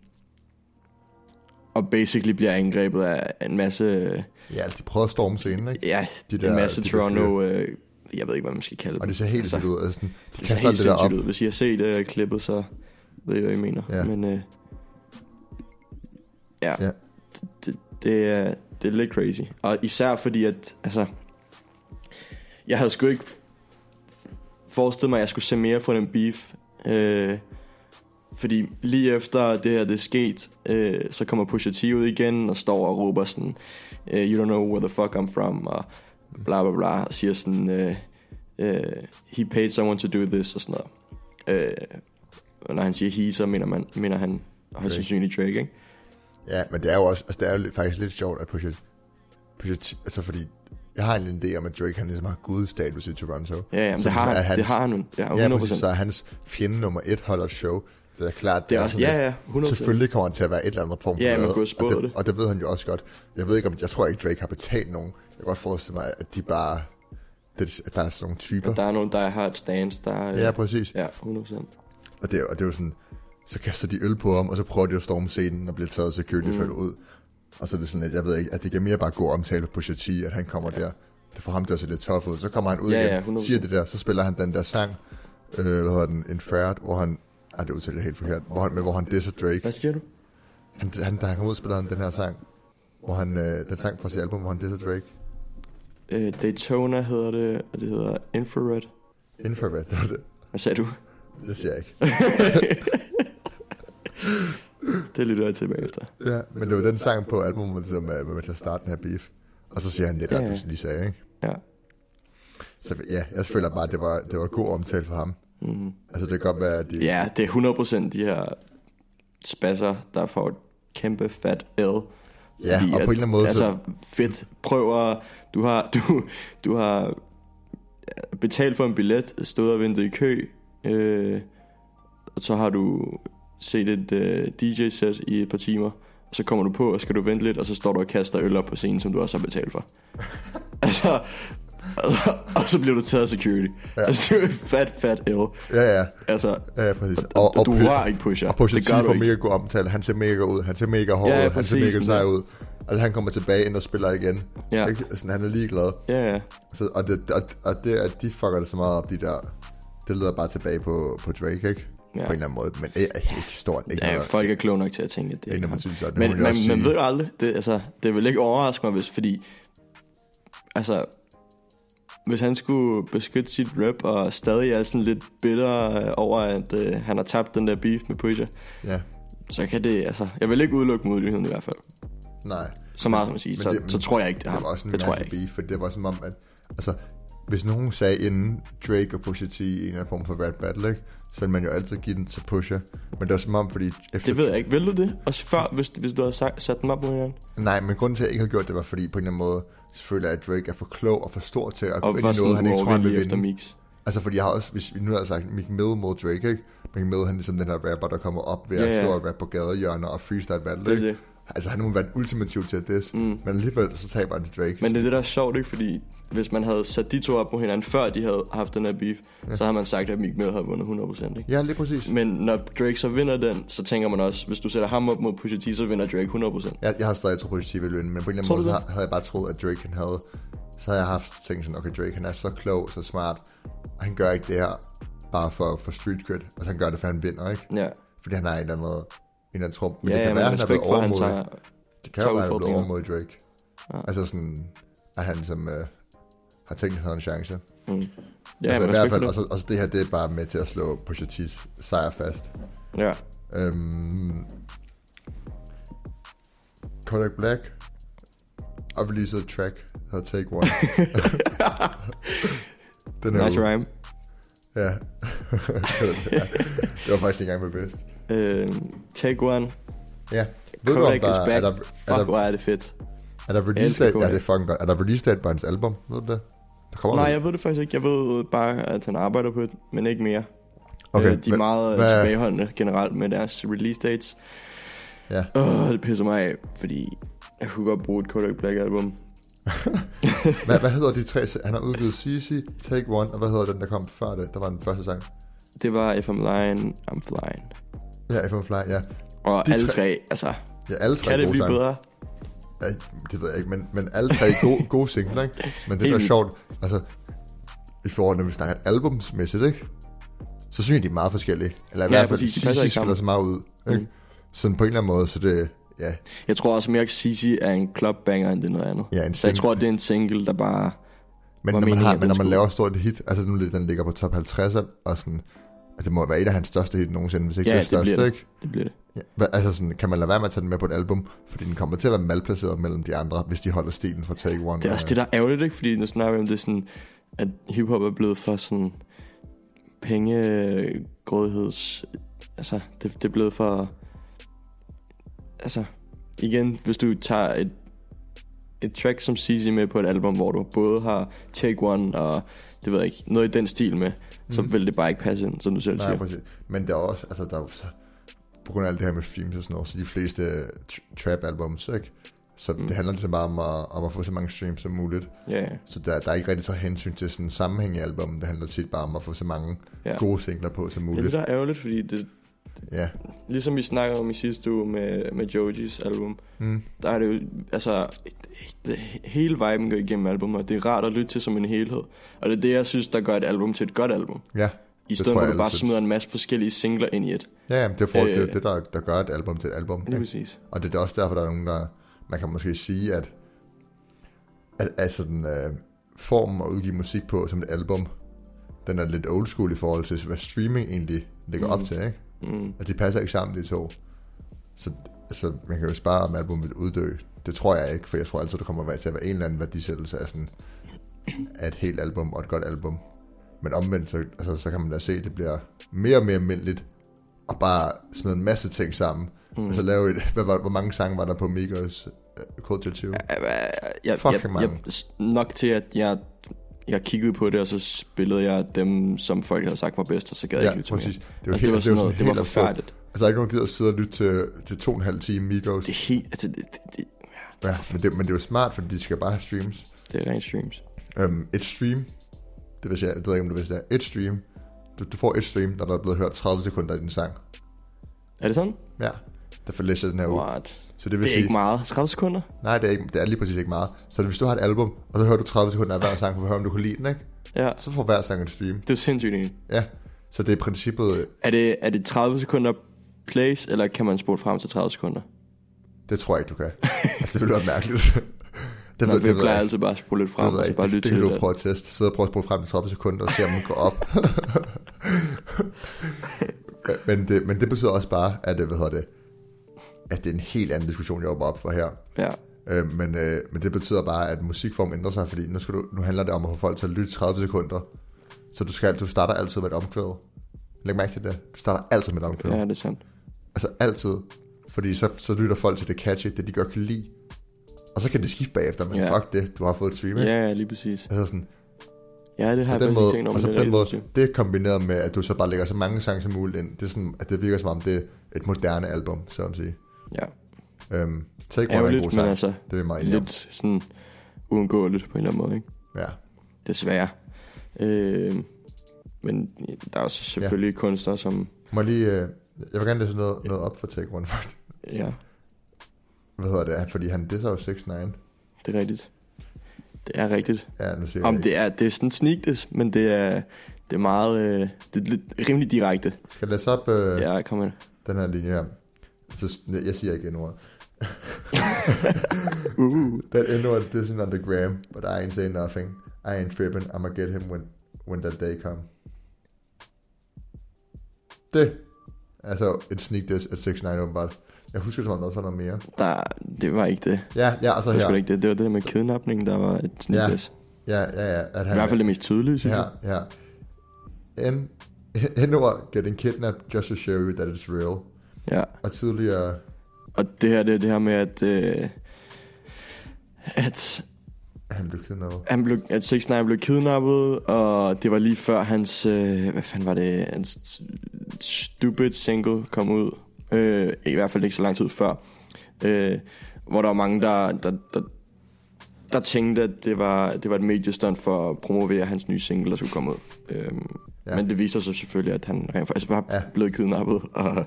Speaker 2: og basically bliver angrebet af en masse,
Speaker 1: Ja, de prøver at storme scenen, ikke?
Speaker 2: ja,
Speaker 1: De
Speaker 2: de en masse
Speaker 1: de der
Speaker 2: Toronto, øh, jeg ved ikke, hvad man skal kalde
Speaker 1: Og
Speaker 2: dem.
Speaker 1: det ser helt
Speaker 2: Altså,
Speaker 1: vildt ud. Altså, de
Speaker 2: Det ser helt
Speaker 1: det der op.
Speaker 2: ud. Hvis I har set uh, klippet, så ved jeg, hvad I mener.
Speaker 1: Ja.
Speaker 2: Men øh, ja,
Speaker 1: Ja.
Speaker 2: Det, det, det, er, det er lidt crazy. Og især fordi, at altså, jeg havde sgu ikke forestillet mig, at jeg skulle se mere fra den beef. Øh, fordi lige efter det her det er sket, øh, så kommer Pusha T ud igen og står og råber sådan, øh, you don't know where the fuck I'm from, og bla bla bla, og siger sådan, øh, øh, he paid someone to do this, og sådan noget. Øh, og når han siger he, så mener, man, mener han højst sandsynligt Drake, ikke?
Speaker 1: Ja, men det er jo også, altså det er jo faktisk lidt sjovt, at Pusha, Pusha altså fordi, jeg har en idé om, at Drake han ligesom har gudstatus i Toronto.
Speaker 2: Ja, ja, men det har,
Speaker 1: er
Speaker 2: han,
Speaker 1: hans-
Speaker 2: det har han. Ja, 100%.
Speaker 1: Ja, præcis, så er hans fjende nummer et holder show. Så det er klart,
Speaker 2: det er også,
Speaker 1: sådan
Speaker 2: ja, ja, 100%.
Speaker 1: Selvfølgelig kommer han til at være et eller andet form for
Speaker 2: Ja, man kunne
Speaker 1: og
Speaker 2: det.
Speaker 1: Og det ved han jo også godt. Jeg ved ikke om, jeg tror ikke Drake har betalt nogen. Jeg kan godt forestille mig, at de bare, det, at der er sådan nogle typer.
Speaker 2: Og der er nogen, der har et stance, der er...
Speaker 1: Ja, præcis.
Speaker 2: Ja, 100%.
Speaker 1: Og det, og det er jo sådan, så kaster de øl på ham, og så prøver de at storme scenen og bliver taget af security
Speaker 2: Mm.
Speaker 1: ud. Og så er det sådan, at jeg ved ikke, at det giver mere bare god omtale på T, at han kommer der. Det får ham at se lidt tough ud. Så kommer han ud
Speaker 2: Ja, ja,
Speaker 1: igen,
Speaker 2: 100%.
Speaker 1: siger det der, så spiller han den der sang, øh, hvad hedder den, Inferred, hvor han, ah, det udtaler helt forkert, hvor han, men hvor han disser Drake.
Speaker 2: Hvad siger du?
Speaker 1: Han, han, da han kom ud, spiller han den her sang, hvor han, øh, den sang fra sit album, hvor han disser Drake.
Speaker 2: Øh, Daytona hedder det, og det hedder Infrared.
Speaker 1: Infrared, det var det.
Speaker 2: Hvad sagde du?
Speaker 1: Det siger jeg ikke.
Speaker 2: Det lytter jeg til bagefter.
Speaker 1: Ja, men det var den sang på albumet, som er med til at starte den her beef. Og så siger han det der,
Speaker 2: Ja, ja.
Speaker 1: du lige sagde, ikke?
Speaker 2: Ja.
Speaker 1: Så ja, jeg føler bare, at det var, det var god omtale for ham.
Speaker 2: Mm.
Speaker 1: Altså, det kan godt være, at de...
Speaker 2: Ja, det er 100% de her spasser, der får et kæmpe fat L.
Speaker 1: Ja, og på
Speaker 2: Fordi
Speaker 1: en
Speaker 2: at-
Speaker 1: eller anden måde, så-
Speaker 2: Altså, fedt. Prøv at... Du har, du, du har betalt for en billet, stået og ventet i kø, øh, og så har du set et øh, DJ-sæt i et par timer, og så kommer du på, og skal du vente lidt, og så står du og kaster øl op på scenen, som du også har betalt for. altså, og, så bliver du taget af security. Ja. Altså, det er jo et fat, fat L.
Speaker 1: Ja, ja,
Speaker 2: Altså,
Speaker 1: ja, ja præcis.
Speaker 2: og, og, du rører ikke pusher.
Speaker 1: Og Pusha
Speaker 2: det gør
Speaker 1: får
Speaker 2: ikke.
Speaker 1: mega god omtale. Han ser mega ud. Han ser mega hård
Speaker 2: Ja, ja,
Speaker 1: Han ser mega sej ud. Altså, han kommer tilbage ind og spiller igen.
Speaker 2: Ja.
Speaker 1: Ikke? Altså, han er ligeglad.
Speaker 2: Ja, ja.
Speaker 1: Så, og, det, og, og det, at de fucker det så meget op, de der... Det leder bare tilbage på, på Drake, ikke?
Speaker 2: Ja.
Speaker 1: På en eller anden måde. Men ikke, ikke stort. Ikke
Speaker 2: Ja,
Speaker 1: noget,
Speaker 2: folk er kloge nok til at tænke, at det
Speaker 1: ikke
Speaker 2: er
Speaker 1: noget, man synes, at det
Speaker 2: Men,
Speaker 1: man
Speaker 2: man
Speaker 1: sige.
Speaker 2: ved jo aldrig. Det, altså, det vil ikke overraske mig, hvis, fordi... Altså, hvis han skulle beskytte sit rap og stadig er sådan lidt bitter øh, over, at øh, han har tabt den der beef med Pusha,
Speaker 1: Ja,
Speaker 2: så kan det, altså... Jeg vil ikke udelukke muligheden i hvert fald.
Speaker 1: nej.
Speaker 2: Så meget som at sige. Så,
Speaker 1: det-
Speaker 2: så tror jeg ikke, det er
Speaker 1: Det var også en
Speaker 2: Det tror jeg ikke.
Speaker 1: beef, for det var som om, at... Altså, hvis nogen sagde inden Drake og Pusha T i en eller anden form for rap battle, ikke? så ville man jo altid give den til Pusha. Men det var som om, fordi... Efter,
Speaker 2: Det ved jeg ikke. Vil du det? Også før, hvis, hvis du havde sagt, sat dem op mod hinanden?
Speaker 1: Nej, men grunden til, at jeg ikke har gjort det, var fordi på en eller anden måde, føler at Drake er for klog og for stor til at gå ind i noget, han ikke tror, han vil vinde.
Speaker 2: mix.
Speaker 1: Altså, fordi jeg har også, hvis vi nu har sagt Mick Mill mod Drake, ikke? Mick Mill, han er ligesom den her rapper, der kommer op ved
Speaker 2: Ja,
Speaker 1: at
Speaker 2: ja.
Speaker 1: stå og rappe på gadehjørner og freestyle battle,
Speaker 2: Det
Speaker 1: ikke?
Speaker 2: det.
Speaker 1: Altså, han har været ultimativ til at diss,
Speaker 2: Mm.
Speaker 1: men alligevel så taber han til Drake.
Speaker 2: Men det er det, der er sjovt, ikke? Fordi hvis man havde sat de to op på hinanden, før de havde haft den her beef, ja. så havde man sagt, at Meek Mill havde vundet 100%, ikke?
Speaker 1: Ja, lige præcis.
Speaker 2: Men når Drake så vinder den, så tænker man også, hvis du sætter ham op mod Pusha T, så vinder Drake 100%.
Speaker 1: Jeg, jeg har stadig troet, Pusha T ville vinde, men på en eller anden måde, så havde jeg bare troet, at Drake han havde... Så havde jeg haft tænkt sådan, okay, Drake han er så klog, så smart, og han gør ikke det her bare for, for street cred. Altså han gør det, for han vinder, ikke?
Speaker 2: Ja,
Speaker 1: Fordi han er en eller anden, en eller anden trup. Men
Speaker 2: ja,
Speaker 1: det kan
Speaker 2: ja
Speaker 1: være, han er blevet overmodig.
Speaker 2: tager...
Speaker 1: Det kan jo være, han er blevet overmodig Drake.
Speaker 2: Ja.
Speaker 1: Altså sådan, at han ligesom øh, har tænkt, at han havde en chance.
Speaker 2: Mm. Ja,
Speaker 1: altså, i hvert fald, og så, og så det her, det er bare med til at slå Pusha T's sejr fast.
Speaker 2: Ja.
Speaker 1: Øhm, Kodak Black og released et track, der Take One. Den er
Speaker 2: Nice
Speaker 1: jo-
Speaker 2: rhyme.
Speaker 1: Ja. ja. Det var faktisk ikke engang med bedst.
Speaker 2: Øhm, take one.
Speaker 1: Ja. Ved du, om der, er,
Speaker 2: back.
Speaker 1: der,
Speaker 2: Fuck,
Speaker 1: er, der,
Speaker 2: hvor er det fedt.
Speaker 1: er der release date? Ja, det er fucking godt. Er der release date på hans album? Ved du det? Der kommer
Speaker 2: Nej,
Speaker 1: vel-
Speaker 2: jeg ved det faktisk ikke. Jeg ved bare, at han arbejder på det, men ikke mere.
Speaker 1: Okay,
Speaker 2: Øh, de er meget
Speaker 1: hvad-
Speaker 2: tilbageholdende generelt med deres release dates.
Speaker 1: Ja.
Speaker 2: Åh, det pisser mig af, fordi jeg kunne godt bruge et Kodak Black album.
Speaker 1: Hvad, hvad hedder de tre? Han har udgivet CC, Take One, og hvad hedder den, der kom før det? Der var den første sang.
Speaker 2: Det var If I'm Lying, I'm Flying.
Speaker 1: Ja, FM Fly, ja.
Speaker 2: Og
Speaker 1: De
Speaker 2: alle
Speaker 1: tre-
Speaker 2: tre, altså,
Speaker 1: Ja, alle tre
Speaker 2: kan det blive
Speaker 1: sange.
Speaker 2: bedre?
Speaker 1: Ja, det ved jeg ikke, men, men alle tre gode, gode singler, ikke? Men det der er sjovt, altså, i forhold når vi snakker albumsmæssigt, ikke? Så synes jeg, de er meget forskellige. Eller i
Speaker 2: Ja,
Speaker 1: hvert fald,
Speaker 2: præcis, de passer ikke sammen.
Speaker 1: så meget ud, ikke?
Speaker 2: Mm.
Speaker 1: Sådan på en eller anden måde, så det, ja,
Speaker 2: Jeg tror også mere, at Sisi er en clubbanger, end det noget andet.
Speaker 1: ja en
Speaker 2: Så jeg tror, det er en single, der bare...
Speaker 1: Men når man, har, men når man laver et stort hit, altså nu den ligger på top 50, og sådan, altså det må være et af hans største hit nogensinde, hvis ikke
Speaker 2: Ja,
Speaker 1: det er
Speaker 2: det
Speaker 1: største,
Speaker 2: bliver det.
Speaker 1: ikke?
Speaker 2: Det bliver det.
Speaker 1: Ja, altså sådan, kan man lade være med at tage den med på et album, fordi den kommer til at være malplaceret mellem de andre, hvis de holder stilen fra Take One.
Speaker 2: Det er også det, der er ærgerligt, ikke? Fordi nu snakker vi om det sådan, at hiphop er blevet for sådan pengegrådigheds... Altså, det, det er blevet for... Altså, igen, hvis du tager et, et track som CC med på et album, hvor du både har Take One og, det ved jeg ikke, noget i den stil med, så
Speaker 1: Mhm.
Speaker 2: vil det bare ikke passe ind, som du selv
Speaker 1: Nej,
Speaker 2: siger.
Speaker 1: præcis. Men der er også, altså der er så, på grund af alt det her med streams og sådan noget, så de fleste tr- trap-albums, ikke? Så
Speaker 2: Mm.
Speaker 1: mm. det handler ligesom bare om at, om at få så mange streams som muligt.
Speaker 2: Ja, ja.
Speaker 1: Så der, der er ikke rigtig så hensyn til sådan en sammenhæng i albummet. Det handler tit bare om at få så mange
Speaker 2: Ja.
Speaker 1: ja. gode singler på som
Speaker 2: Det er det,
Speaker 1: muligt.
Speaker 2: er ærgerligt, fordi det,
Speaker 1: Ja.
Speaker 2: ligesom vi snakkede om i sidste uge med, med Jojis album,
Speaker 1: Mm.
Speaker 2: der er det jo, altså, hele viben går igennem albumet, og det er rart at lytte til som en helhed. Og det er det, jeg synes, der gør et album til et godt album.
Speaker 1: Ja.
Speaker 2: I stedet for, at du bare
Speaker 1: synes.
Speaker 2: smider en masse forskellige singler ind i et.
Speaker 1: Ja, ja, det er, for, øh, det, er det, der, der gør et album til et album.
Speaker 2: Lige
Speaker 1: Ikke?
Speaker 2: præcis.
Speaker 1: Og det er også derfor, der er nogen, der... Man kan måske sige, at, at altså den øh, form at udgive musik på som et album, den er lidt old school i forhold til, hvad streaming egentlig ligger
Speaker 2: Mm.
Speaker 1: op til, ikke?
Speaker 2: Mm.
Speaker 1: Og de passer ikke sammen, de to. Så altså, man kan jo spare, om albumet vil uddø. Det tror jeg ikke, for jeg tror altid, der kommer til at være en eller anden værdisættelse af, sådan, af et helt album og et godt album. Men omvendt, så, altså, så kan man da se, at det bliver mere og mere almindeligt at bare smide en masse ting sammen.
Speaker 2: Mm.
Speaker 1: Mm. Altså lave et, hvad var, hvor mange sange var der på Migos uh, Culture 20?
Speaker 2: Jeg, jeg,
Speaker 1: Fucking
Speaker 2: jeg,
Speaker 1: mange.
Speaker 2: jeg, nok til, at jeg, jeg kiggede på det, og så spillede jeg dem, som folk havde sagt var bedst, og så gad jeg
Speaker 1: Ja,
Speaker 2: ikke lytte til mere.
Speaker 1: præcis. Det var
Speaker 2: Altså, det var sådan noget, det var
Speaker 1: helt absurd.
Speaker 2: forfærdeligt.
Speaker 1: Altså, der er ikke nogen, der gider at sidde og lytte til, til to og en halv time Migos.
Speaker 2: Det er helt, altså, det, det, det,
Speaker 1: Ja, men det, men det er jo smart, fordi de skal bare have streams.
Speaker 2: det er rent streams.
Speaker 1: Um, et stream, det vil jeg, jeg ved ikke, om du vidste det er, et stream, du, du får et stream, når der er blevet hørt 30 sekunder af din sang.
Speaker 2: Er det sådan?
Speaker 1: Ja, derfor læser jeg den her.
Speaker 2: What?
Speaker 1: Så det vil
Speaker 2: Det er
Speaker 1: sige,
Speaker 2: ikke meget. 30 sekunder?
Speaker 1: nej, det er, ikke, det er lige præcis ikke meget. Så hvis du har et album, og så hører du 30 sekunder af hver sang, for at høre, om du kan lide den, ikke?
Speaker 2: Ja.
Speaker 1: Så får hver sang en stream.
Speaker 2: Det er sindssygt egentlig.
Speaker 1: Ja, så det er princippet,
Speaker 2: Er det, er det 30 sekunder plays, eller kan man spole frem til 30 sekunder?
Speaker 1: det tror jeg ikke, du kan. altså, det ville være mærkeligt. det, ved, det ved
Speaker 2: plejer
Speaker 1: jeg
Speaker 2: altid bare at spole lidt
Speaker 1: Det,
Speaker 2: frem, og
Speaker 1: jeg
Speaker 2: så bare
Speaker 1: det,
Speaker 2: lytte
Speaker 1: det
Speaker 2: til
Speaker 1: kan du
Speaker 2: det.
Speaker 1: prøve at teste. Sidde og prøve at spole frem i 30 sekunder og se, om den går op. men, det, men det betyder også bare, at, øh, hvad hedder det, at det er en helt anden diskussion, jeg var op for her.
Speaker 2: Ja,
Speaker 1: Øh, men, øh, men det betyder bare, at musikform ændrer sig, fordi nu, skal du, nu handler det om at få folk til at lytte 30 sekunder. Så du, skal, du starter altid med et omkvæd. Læg mærke til det. Du starter altid med et omkvæd.
Speaker 2: ja, det er sandt.
Speaker 1: Altså altid. Fordi så, så lytter folk til det catchy, det de godt kan lide. Og så kan de skifte bagefter, men
Speaker 2: Ja.
Speaker 1: fuck det, du har fået et stream, ikke?
Speaker 2: Ja, ja, lige præcis.
Speaker 1: Altså sådan,
Speaker 2: Ja, det har jeg faktisk
Speaker 1: måde,
Speaker 2: tænkt over,
Speaker 1: altså
Speaker 2: men
Speaker 1: på
Speaker 2: det
Speaker 1: den måde, det er kombineret med, at du så bare lægger så mange sange som muligt ind. Det er sådan, at det virker som om, det er et moderne album, så at sige.
Speaker 2: Ja,
Speaker 1: Øhm, Take One er en god sang.
Speaker 2: altså
Speaker 1: det er meget enige om.
Speaker 2: lidt sådan uundgåeligt på en eller anden måde, ikke?
Speaker 1: Ja.
Speaker 2: Desværre. Øh, men der er også selvfølgelig ja. kunstnere, som...
Speaker 1: Må jeg lige, øh, jeg vil gerne læse noget, noget op for Take One.
Speaker 2: Ja,
Speaker 1: Hvad hedder det? Fordi han disser jo 6 9
Speaker 2: det er rigtigt. Det er rigtigt.
Speaker 1: Ja, nu siger
Speaker 2: Om det er, det er sådan sneak this, men det er, det er meget... Øh, det er lidt rimelig direkte.
Speaker 1: Skal jeg læse op øh, ja.
Speaker 2: Ja, kom med.
Speaker 1: den her linje her? Så, jeg siger ikke endnu.
Speaker 2: Uh.
Speaker 1: That N-word dissing on the gram, but I ain't say nothing. I ain't tripping. I'ma get him when, when that day come. Det Altså et sneak diss at 6 9 åbenbart. Jeg husker, som om der også var noget mere.
Speaker 2: Der, det var ikke det.
Speaker 1: Ja, ja, og så
Speaker 2: Det var
Speaker 1: her.
Speaker 2: ikke det. Det var det der med kidnapning, der var et sneak
Speaker 1: Ja.
Speaker 2: diss.
Speaker 1: Ja, ja, ja. At
Speaker 2: I
Speaker 1: han,
Speaker 2: hvert fald det mest tydelige, synes jeg.
Speaker 1: Ja, ja. N, N-word getting kidnapped just to show you that it's real.
Speaker 2: Ja.
Speaker 1: Og tidligere...
Speaker 2: Og det her, det er det her med, at, øh, at
Speaker 1: Han blev kidnappet.
Speaker 2: Han blev, at 6 9 blev kidnappet, og det var lige før hans, øh, hvad fanden var det, hans stupid single kom ud. Øh, I hvert fald ikke så lang tid før. Øh, hvor der var mange, der, der, der, der tænkte, at det var, det var et mediestunt for at promovere hans nye single, der skulle komme ud. Øh,
Speaker 1: Ja.
Speaker 2: Men det viser sig selvfølgelig, at han rent faktisk var
Speaker 1: ja.
Speaker 2: blevet kidnappet og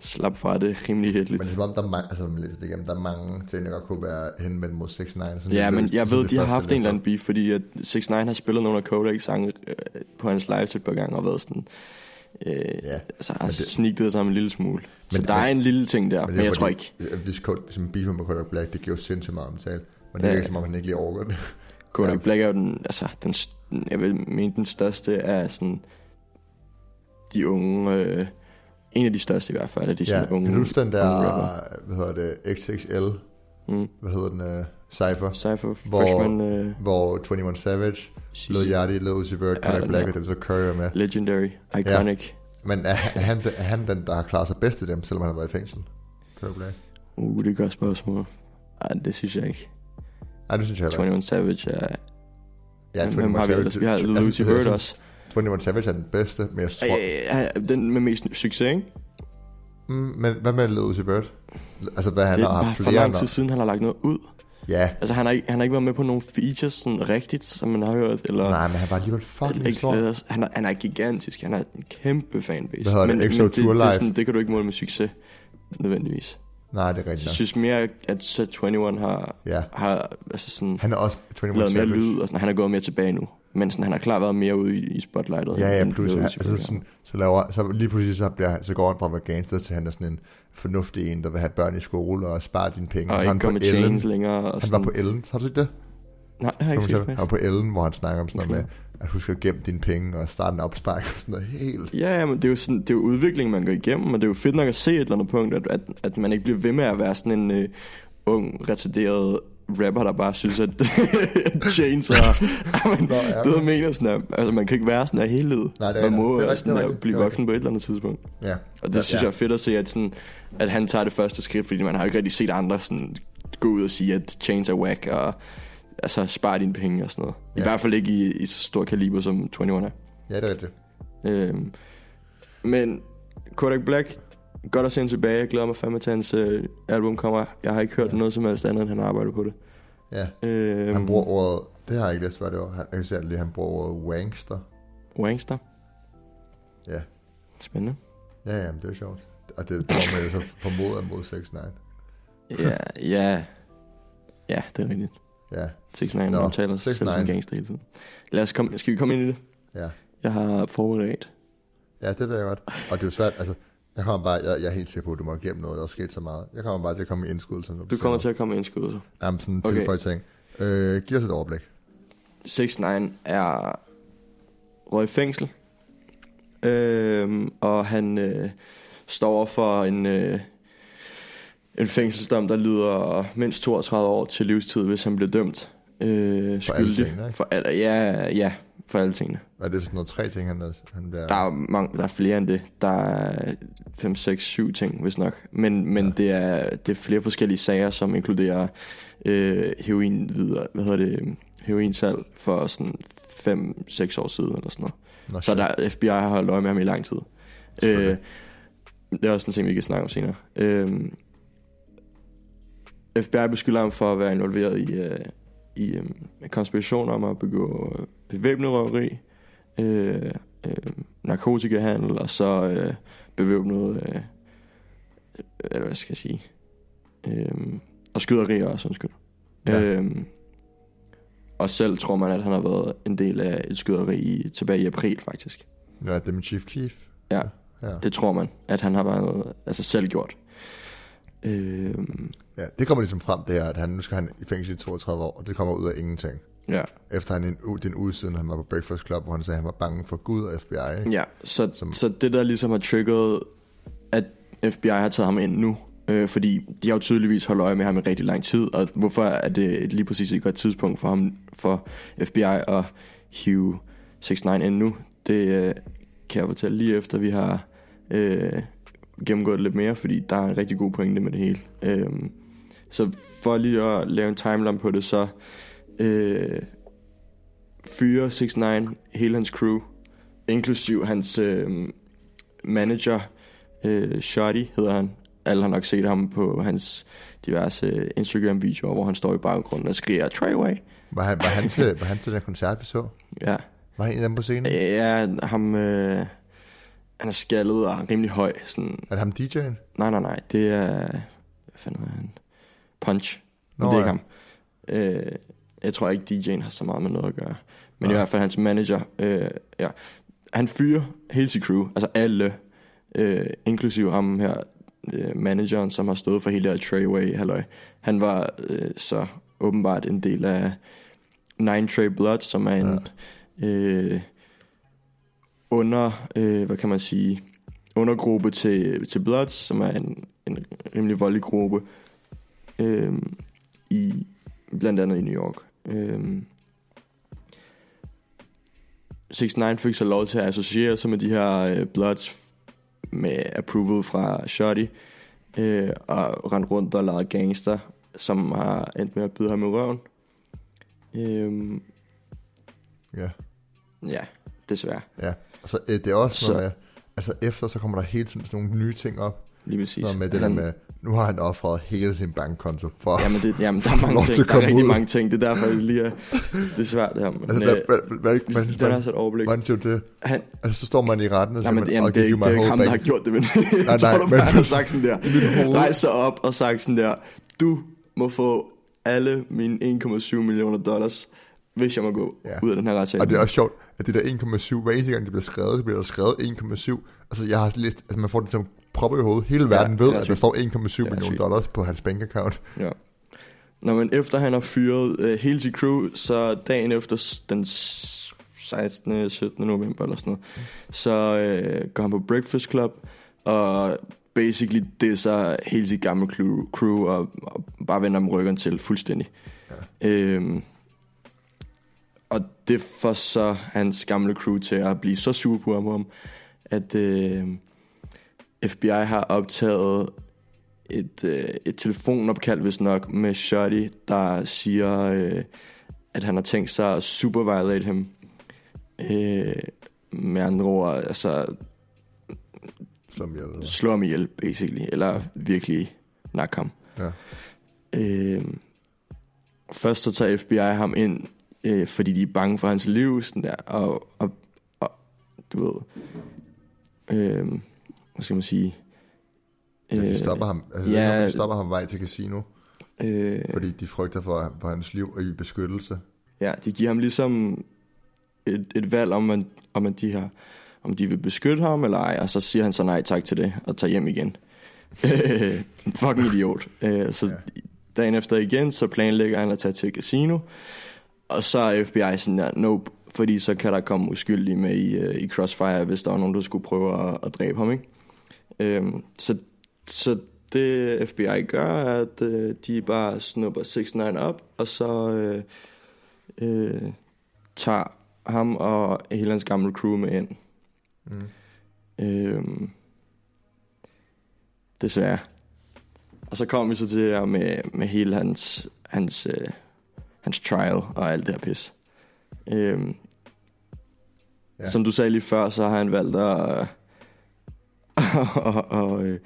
Speaker 2: slap fra det rimelig heldigt.
Speaker 1: Men det er som om, der er mange, altså, man læser det igennem, der er mange ting, der godt kunne være henvendt mod 6 9
Speaker 2: Ja, men jeg ved, de har haft en eller anden beef, fordi at 6 9 har spillet nogle af Kodaks sange øh, på hans live et par gange og været sådan... Øh,
Speaker 1: Ja,
Speaker 2: altså har snigtet sig en lille smule. Så
Speaker 1: Men-
Speaker 2: der er en lille ting der, men, men jeg tror ikke.
Speaker 1: At hvis, Code, hvis man beefer med Kodak Black, det giver jo sindssygt meget omtale. Men det
Speaker 2: Ja.
Speaker 1: virker som om, han ikke lige overgår det.
Speaker 2: Kodak
Speaker 1: Ja.
Speaker 2: Black er jo den, altså, den, jeg vil mene, den største af sådan de unge... Øh, en af de største i hvert fald, af de
Speaker 1: Ja,
Speaker 2: sådan unge,
Speaker 1: kan du huske den der, hvad hedder det, XXL,
Speaker 2: Mm.
Speaker 1: hvad hedder den, uh, Cypher,
Speaker 2: Cypher,
Speaker 1: Hvor-
Speaker 2: Freshman, øh,
Speaker 1: hvor 21 Savage, Lil Yachty, Lil Uzi Vert,
Speaker 2: Ja,
Speaker 1: Kodak Black, og var så Curry med.
Speaker 2: Legendary, Iconic.
Speaker 1: Men er, er, han, er han den, der har klaret sig bedst i dem, selvom han har været i fængsel? Kodak Black?
Speaker 2: Uh, det er et godt spørgsmål. Ej, det synes jeg ikke.
Speaker 1: Nej, det synes jeg heller ikke.
Speaker 2: 21 Savage er...
Speaker 1: Ja,
Speaker 2: Ja, hvem har vi har Lil Uzi Vert også.
Speaker 1: 21 Savage er den bedste, men jeg tror...
Speaker 2: Øh, den med mest succes, ikke?
Speaker 1: Mm, men hvad med Lil Uzi Vert? Altså, hvad han
Speaker 2: det er
Speaker 1: har haft
Speaker 2: for
Speaker 1: flere
Speaker 2: lang
Speaker 1: når-
Speaker 2: tid siden, han har lagt noget ud.
Speaker 1: Ja,
Speaker 2: Altså, han har, ikke, han har ikke været med på nogle features sådan rigtigt, som man har hørt. Eller,
Speaker 1: nej, men han var alligevel fucking
Speaker 2: ikke,
Speaker 1: stor.
Speaker 2: altså, han, er, han er gigantisk. Han er en kæmpe fanbase.
Speaker 1: Hvad hedder det?
Speaker 2: Men,
Speaker 1: XO
Speaker 2: men det,
Speaker 1: Tour
Speaker 2: det, er
Speaker 1: Live?
Speaker 2: sådan, det kan du ikke måle med succes, nødvendigvis.
Speaker 1: Nej, det er
Speaker 2: Jeg
Speaker 1: rigtigt. nok.
Speaker 2: synes mere, at Set 21 har,
Speaker 1: Ja,
Speaker 2: har altså sådan,
Speaker 1: han er også 21
Speaker 2: lavet mere lyd, og sådan, han er gået mere tilbage nu. Men sådan, han har klart været mere ude i, i spotlightet.
Speaker 1: Ja, ja, plus, han, altså sådan, så, laver, så lige pludselig så, bliver, han- så går han fra at være gangster til han er sådan en fornuftig en, der vil have børn i skole og spare dine penge.
Speaker 2: Og
Speaker 1: så er han
Speaker 2: ikke
Speaker 1: på
Speaker 2: med
Speaker 1: Ellen.
Speaker 2: længere. Og
Speaker 1: Han
Speaker 2: sådan.
Speaker 1: var på Ellen, har du set det?
Speaker 2: Nej, det har jeg ikke set
Speaker 1: Han var på Ellen, hvor han snakker om sådan noget
Speaker 2: Okay.
Speaker 1: med, at du skal gemme dine penge og starte en opsparing og sådan noget helt.
Speaker 2: Ja, ja, men det er jo, sådan, det er jo udvikling, man går igennem, og det er jo fedt nok at se et eller andet punkt, at, at, at man ikke bliver ved med at være sådan en øh, ung, retarderet rapper, der bare synes, at chains og... men,
Speaker 1: Nå, ja.
Speaker 2: du ved, mener sådan, at, altså, man kan ikke være sådan her hele livet.
Speaker 1: Nej, det er
Speaker 2: man må
Speaker 1: det er
Speaker 2: sådan
Speaker 1: det er
Speaker 2: at blive
Speaker 1: det er
Speaker 2: voksen på et eller andet tidspunkt.
Speaker 1: Ja.
Speaker 2: Og det
Speaker 1: Ja,
Speaker 2: synes
Speaker 1: ja.
Speaker 2: jeg er fedt at se, at, sådan, at han tager det første skridt, fordi man har ikke rigtig set andre sådan, gå ud og sige, at chains er whack, og altså, spare dine penge og sådan noget. I
Speaker 1: Ja.
Speaker 2: hvert fald ikke i, i så stor kaliber, som 21 er.
Speaker 1: Ja, det er rigtigt.
Speaker 2: Øhm, men Kodak Black, godt at se ham tilbage. Jeg glæder mig fandme til, at hans øh, album kommer. Jeg har ikke hørt noget som helst andet, end han arbejder på det.
Speaker 1: Ja.
Speaker 2: Øhm,
Speaker 1: Han bruger ordet, det har jeg ikke læst, hvad det var. Han, jeg kan se, at lige, han bruger ordet wangster.
Speaker 2: Wangster.
Speaker 1: Ja.
Speaker 2: Spændende.
Speaker 1: Ja, ja, men det er sjovt. Og det man jo så formodet mod 6 9
Speaker 2: ja, ja. Ja, det er rigtigt.
Speaker 1: Ja,
Speaker 2: 6 9
Speaker 1: Nå,
Speaker 2: no, taler sig
Speaker 1: 6ix9ine.
Speaker 2: selv som gangster hele tiden. Lad os komme, skal vi komme ind i det?
Speaker 1: ja.
Speaker 2: Jeg har forberedt.
Speaker 1: Ja, det er godt. Og det er jo svært, altså, jeg kommer bare, jeg, jeg er helt sikker på, at du må glemme noget, der er sket så meget. Jeg kommer bare til at komme i indskud, som
Speaker 2: Du kommer til at komme med indskud. så.
Speaker 1: Jamen, sådan
Speaker 2: Okay.
Speaker 1: okay. ting. Øh, giv os et overblik.
Speaker 2: 6 9 er røg i fængsel. Øhm, og han øh, står over for en, øh, en fængselsdom, der lyder mindst 32 år til livstid, hvis han bliver dømt øh,
Speaker 1: For
Speaker 2: skyldig.
Speaker 1: tingene, ikke?
Speaker 2: For alle, ja, ja, for alle tingene.
Speaker 1: Er det sådan noget tre ting, han, er, han bliver...
Speaker 2: Der er, mange, der er flere end det. Der er 5, 6, 7 ting, hvis nok. Men, men
Speaker 1: Ja.
Speaker 2: det, er, det er flere forskellige sager, som inkluderer øh, heroin, videre, hvad hedder det, heroinsalg for sådan 5-6 år siden eller sådan noget.
Speaker 1: Nå,
Speaker 2: Så der FBI har holdt øje med ham i lang tid. Øh, det er også en ting, vi kan snakke om senere. Øh, FBI beskylder ham for at være involveret i, øh, i øh, konspirationer om at begå øh, bevæbnet røveri, øh, øh, narkotikahandel og så øh, bevæbnet, øh, eller hvad skal jeg sige, øh, og skyderier også, undskyld.
Speaker 1: Ja.
Speaker 2: Øh, og selv tror man, at han har været en del af et skyderi i, tilbage i april, faktisk.
Speaker 1: Ja, det med Chief Keef.
Speaker 2: Ja.
Speaker 1: Ja.
Speaker 2: Det tror man, at han har været altså selv gjort. Øh,
Speaker 1: ja, det kommer ligesom frem, det er, at han, nu skal han i fængsel i 32 år, og det kommer ud af ingenting.
Speaker 2: ja.
Speaker 1: Efter han en, den uge siden, han var på Breakfast Club, hvor han sagde, at han var bange for Gud og FBI. Ikke?
Speaker 2: Ja, så,
Speaker 1: Som-
Speaker 2: så det der ligesom har trigget, at FBI har taget ham ind nu, øh, fordi de har jo tydeligvis holdt øje med ham i rigtig lang tid, og hvorfor er det lige præcis et godt tidspunkt for ham, for FBI at hive 6 9 ind nu, det øh, kan jeg fortælle lige efter, vi har øh, gennemgået lidt mere, fordi der er en rigtig god pointe med det hele. Øh, så for lige at lave en timeline på det, så øh, fyre 6 9 hele hans crew, inklusiv hans øh, manager, øh, Shotty hedder han. Alle har nok set ham på hans diverse Instagram-videoer, hvor han står i baggrunden og skriger Treyway.
Speaker 1: Var han, var han, til, var han til den koncert, vi så?
Speaker 2: Ja,
Speaker 1: Var han en af dem på scenen?
Speaker 2: ja ham, øh, han er skaldet og rimelig høj. Sådan,
Speaker 1: Er det ham DJ'en?
Speaker 2: nej, nej, nej, det er, hvad fanden er han? Punch.
Speaker 1: Nå,
Speaker 2: det er ikke
Speaker 1: ja.
Speaker 2: ham. Øh, jeg tror ikke, DJ'en har så meget med noget at gøre. Men
Speaker 1: Nej.
Speaker 2: i hvert fald hans manager, øh, ja. Han fyrer hele sit crew, altså alle, øh, inklusiv ham her, øh, manageren, som har stået for hele det her Treyway, halløj. Han var øh, så åbenbart en del af Nine Trey Blood, som er en øh, under, øh, hvad kan man sige, undergruppe til, til Bloods, som er en, en rimelig voldelig gruppe øh, i blandt andet i New York. Øh, 6 9 fik så lov til at associere sig med de her øh, Bloods med approval fra Shotty øh, og rende rundt og lege gangster, som har endt med at byde ham i røven. Øh,
Speaker 1: Ja.
Speaker 2: ja, desværre.
Speaker 1: ja. Og så, øh, det er også
Speaker 2: Så-
Speaker 1: så... noget med, altså efter, så kommer der hele tiden sådan nogle nye ting op.
Speaker 2: Lige præcis.
Speaker 1: Noget med det der med, nu har han offret hele sin bankkonto for...
Speaker 2: Jamen, det, jamen der er mange ting. Der er rigtig
Speaker 1: ud.
Speaker 2: mange ting. Det er derfor, jeg lige er, det er svært det her. Men,
Speaker 1: altså,
Speaker 2: øh,
Speaker 1: hvad, hvad,
Speaker 2: den
Speaker 1: hvad,
Speaker 2: har så et overblik.
Speaker 1: hvordan siger det?
Speaker 2: Han,
Speaker 1: Altså, så står man i retten og siger,
Speaker 2: jamen,
Speaker 1: man,
Speaker 2: jamen, det, er
Speaker 1: you
Speaker 2: det er ikke ham, der har gjort det, men
Speaker 1: Nej,
Speaker 2: jeg tror,
Speaker 1: nej,
Speaker 2: du har sagt sådan der.
Speaker 1: mit hoved.
Speaker 2: Rejs sig op og sagt sådan der. Du må få alle mine 1,7 millioner dollars, hvis jeg må gå
Speaker 1: Ja.
Speaker 2: ud af den her retssag.
Speaker 1: Og det er også sjovt, at det der 1,7, hver eneste gang det bliver skrevet, så bliver der skrevet 1,7. Altså, jeg har lidt, altså man får det som proppe i hovedet. Hele verden
Speaker 2: det
Speaker 1: ved, at der står 1,7
Speaker 2: Det er
Speaker 1: millioner dollars på hans bankaccount.
Speaker 2: Ja. Når man efter han har fyret øh, hele sit crew, så dagen efter den s- 16. 17. november eller sådan noget, så øh, går han på Breakfast Club og basically det så hele sit gamle crew, crew og, og bare vender dem ryggen til fuldstændig. Ja. Øhm, og det får så hans gamle crew til at blive så sur på ham, at øh, FBI har optaget et, øh, et telefonopkald, hvis nok, med Shotty, der siger, øh, at han har tænkt sig at superviolate ham. Øh, med andre ord, altså
Speaker 1: Som jeg,
Speaker 2: slå ham ihjel, basically. Eller virkelig nakke ham.
Speaker 1: ja.
Speaker 2: Øh, først så tager FBI ham ind, øh, fordi de er bange for hans liv, sådan der, og, og, og du ved, øh, hvad skal man sige?
Speaker 1: Så de stopper ham, altså,
Speaker 2: ja.
Speaker 1: ja, de stopper ham vej til casino,
Speaker 2: Øh,
Speaker 1: fordi de frygter for, for hans liv og i beskyttelse.
Speaker 2: Ja, de giver ham ligesom et, et valg om, man, om at de har, om de vil beskytte ham eller ej, og så siger han så nej tak til det, og tager hjem igen. Øh, Fucking idiot. Øh, Så
Speaker 1: Ja.
Speaker 2: dagen efter igen, så planlægger han at tage til casino, og så er FBI sådan der, nope, fordi så kan der komme uskyldige med i, øh, i Crossfire, hvis der var nogen, der skulle prøve at, at dræbe ham, ikke? Øhm, så, så det FBI gør, er, at øh, de bare snupper 6 9 op, og så øh, øh, tager ham og hele hans gamle crew med ind.
Speaker 1: Mm.
Speaker 2: Øhm, desværre. Og så kom vi så til det her med, med hele hans, hans, øh, hans trial og alt det her pis. Øhm,
Speaker 1: Ja.
Speaker 2: Som du sagde lige før, så har han valgt at, og, og, øh,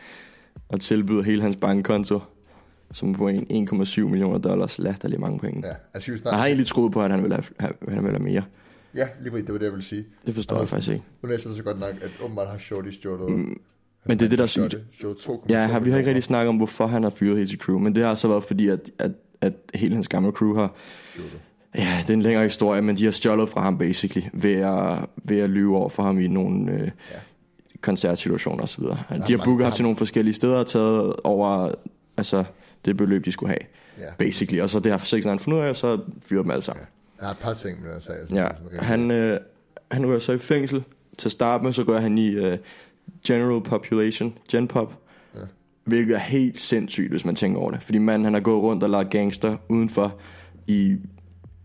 Speaker 2: at tilbyde hele hans bankkonto, som på en 1,7 millioner dollars, latterlig mange penge.
Speaker 1: Ja, altså vi
Speaker 2: Jeg har egentlig troet på, at han ville have, have, han ville have mere.
Speaker 1: Ja, lige præcis, det var det, jeg ville sige.
Speaker 2: Det forstår jeg faktisk ikke.
Speaker 1: Nu læste jeg så godt nok, at åbenbart har Shorty stjålet...
Speaker 2: Mm, Men det er det, der er sygt.
Speaker 1: Stjålet 2,2
Speaker 2: Ja, har, vi har ikke rigtig snakket om, hvorfor han har fyret hele sit crew, men det har så været fordi, at, at, at hele hans gamle crew har...
Speaker 1: Stjålet.
Speaker 2: Ja, det er en længere historie, men de har stjålet fra ham basically, ved at, ved at lyve over for ham i nogle øh,
Speaker 1: Ja.
Speaker 2: koncertsituationer osv. De har booket ham til nogle forskellige steder og taget over altså, det beløb, de skulle have,
Speaker 1: Ja.
Speaker 2: basically. Og så det har 6 fundet ud af, og så fyrer dem alle sammen.
Speaker 1: Jeg har et par ting med den sag.
Speaker 2: Ja,
Speaker 1: er
Speaker 2: han, øh, han rører så i fængsel til at starte med, så går han i øh, General Population, Genpop,
Speaker 1: Ja.
Speaker 2: ja. Hvilket er helt sindssygt, hvis man tænker over det. Fordi manden, han har gået rundt og lavet gangster udenfor i